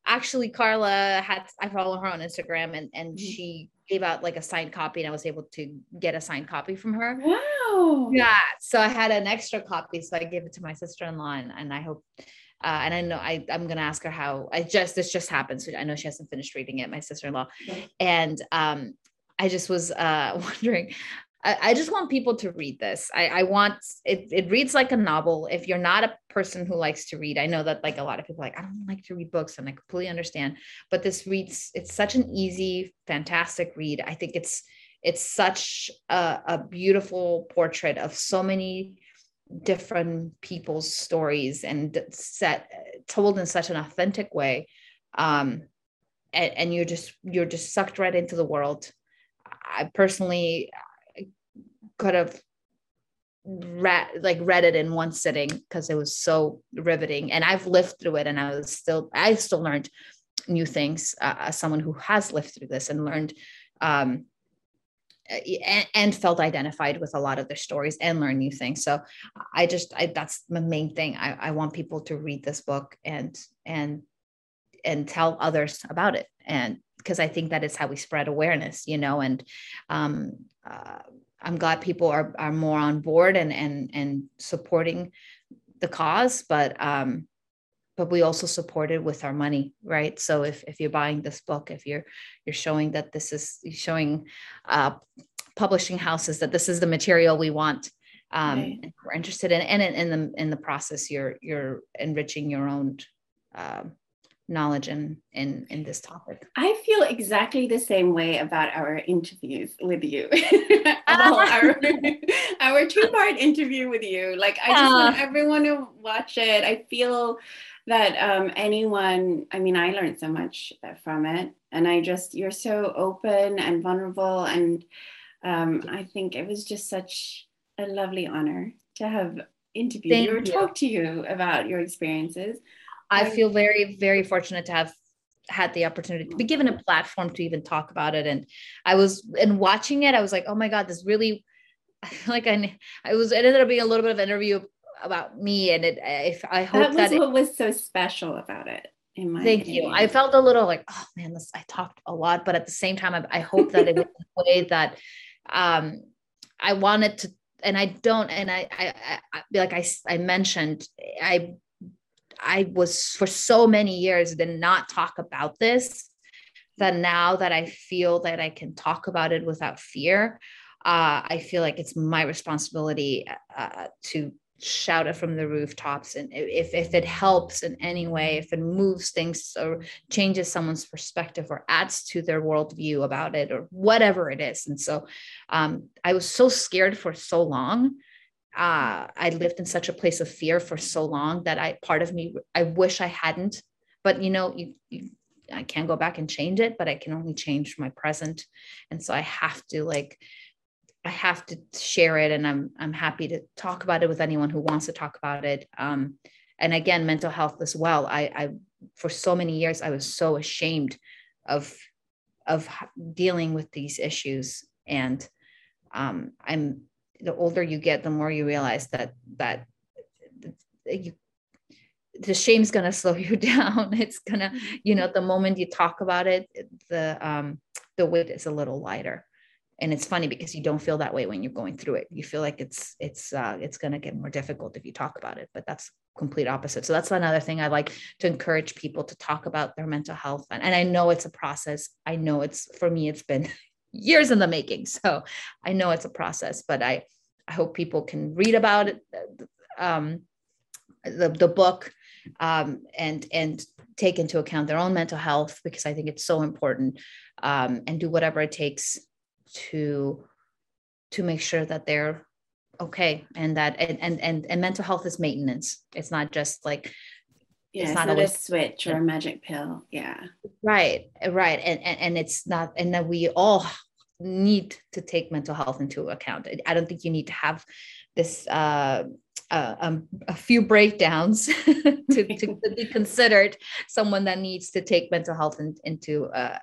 Speaker 1: actually Karla had. I follow her on Instagram, and and
Speaker 2: Mhm.
Speaker 1: she gave out like a signed copy, and I was able to get a signed copy from her.
Speaker 2: wow.
Speaker 1: Yeah. So I had an extra copy, so I gave it to my sister-in-law, and, and I hope. Uh, and I know I, I'm gonna ask her how I just this just happened. So I know she hasn't finished reading it, my sister-in-law.
Speaker 2: Okay.
Speaker 1: And um, I just was uh, wondering, I, I just want people to read this. I, I want it, it reads like a novel. If you're not a person who likes to read, I know that like a lot of people like, I don't like to read books, and I completely understand. But this reads, it's such an easy, fantastic read. I think it's it's such a, a beautiful portrait of so many different people's stories and set told in such an authentic way um and, and you're just you're just sucked right into the world i personally could have read like read it in one sitting because it was so riveting. And i've lived through it and i was still i still learned new things uh, as someone who has lived through this and learned um and, and felt identified with a lot of their stories and learn new things. So i just I, that's the main thing. I, I want people to read this book and and and tell others about it and because i think that is how we spread awareness you know and um, uh, i'm glad people are, are more on board and and and supporting the cause but um but we also support it with our money right so if, if you're buying this book if you're you're showing that this is showing uh, publishing houses that this is the material we want um, right. we're interested in and in, in, the in the process you're you're enriching your own um, knowledge in in in this topic.
Speaker 2: I feel exactly the same way about our interviews with you. Well, our, our two-part interview with you. Like i just want everyone to watch it. I feel that um, anyone i mean i learned so much from it. And i just you're so open and vulnerable. And um, i think it was just such a lovely honor to have interviewed Thank you or talk to you about your experiences
Speaker 1: I feel very, very fortunate to have had the opportunity to be given a platform to even talk about it. And I was, and watching it, I was like, oh my God, this really, like I, I was, it ended up being a little bit of an interview about me. And it, if I hope
Speaker 2: that was
Speaker 1: that
Speaker 2: what it, was so special about it. In my
Speaker 1: thank opinion. you. I felt a little like, oh man, this, I talked a lot, but at the same time, I, I hope that it was a way that, um, I wanted to, and I don't, and I, I, I like I, I mentioned, I I was for so many years did not talk about this that now that I feel that I can talk about it without fear, uh, I feel like it's my responsibility uh, to shout it from the rooftops. And if, if it helps in any way if it moves things or changes someone's perspective or adds to their worldview about it or whatever it is. And so um, i was so scared for so long uh, I lived in such a place of fear for so long that I part of me I wish I hadn't. But you know, you, you I can't go back and change it, but I can only change my present, and so I have to like I have to share it, and I'm I'm happy to talk about it with anyone who wants to talk about it. Um, and again, mental health as well. I, I for so many years I was so ashamed of of dealing with these issues, and um, I'm the older you get, the more you realize that that you the shame's to slow you down. It's to you know the moment you talk about it the um the weight is a little lighter. And it's funny because you don't feel that way when you're going through it. You feel like it's it's uh it's to get more difficult if you talk about it but that's complete opposite. So that's another thing i like to encourage people to talk about their mental health. And, and i know it's a process. I know it's for me it's been years in the making. So I know it's a process, but I, I hope people can read about it, um, the, the book um, and, and take into account their own mental health because I think it's so important um, and do whatever it takes to, to make sure that they're okay and that and, and and and mental health is maintenance it's not just like
Speaker 2: yeah, it's, it's not, not a switch or a magic pill. Yeah.
Speaker 1: Right. Right. And, and and it's not, and then we all need to take mental health into account. I don't think you need to have this uh, uh, um, a few breakdowns to, to, be considered someone that needs to take mental health in, into uh,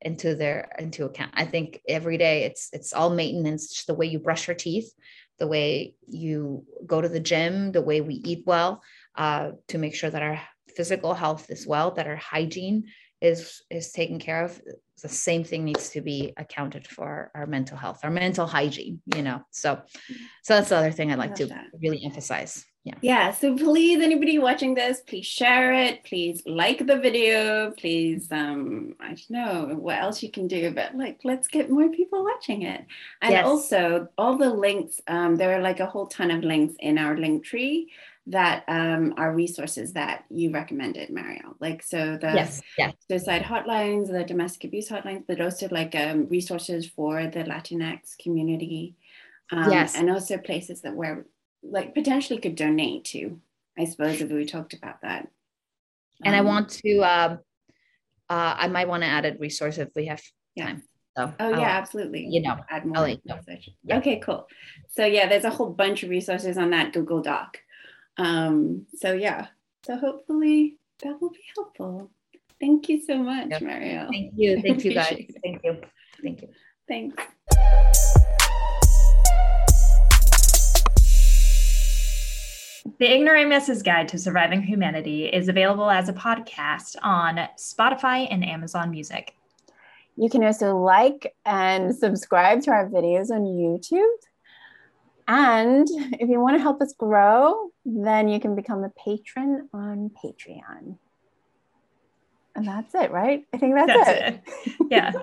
Speaker 1: into their into account. I think every day it's it's all maintenance. Just the way you brush your teeth, the way you go to the gym, the way we eat well, uh, to make sure that our physical health is well, that our hygiene is is taken care of the same thing needs to be accounted for our mental health our mental hygiene you know? So so that's the other thing i'd like to that. really emphasize. Yeah.
Speaker 2: Yeah so please anybody watching this please share it please like the video please um i don't know what else you can do but like let's get more people watching it. And yes. also all the links um there are like a whole ton of links in our link tree that um, are resources that you recommended, Mariel. Like so the
Speaker 1: yes, yes.
Speaker 2: suicide hotlines, the domestic abuse hotlines, but also like um, resources for the Latinx community. Um, yes. And also places that where like potentially could donate to, I suppose, if we talked about that.
Speaker 1: And I um, want to, uh, uh, I might want to add a resource if we have yeah. time.
Speaker 2: So oh yeah, absolutely.
Speaker 1: You know,
Speaker 2: add more. Yeah. Okay, cool. So yeah, there's a whole bunch of resources on that Google Doc. Um, so yeah, so hopefully that will be helpful. Thank you so much, yep. Mariel.
Speaker 1: Thank you. Thank you guys. It. Thank you. Thank you.
Speaker 2: Thanks.
Speaker 3: The Ignoramus's Guide to Surviving Humanity is available as a podcast on Spotify and Amazon Music.
Speaker 6: You can also like and subscribe to our videos on YouTube
Speaker 2: And if you want to help us grow, then you can become a patron on Patreon. And that's it, right? I think that's,
Speaker 7: That's
Speaker 2: it.
Speaker 7: it. Yeah.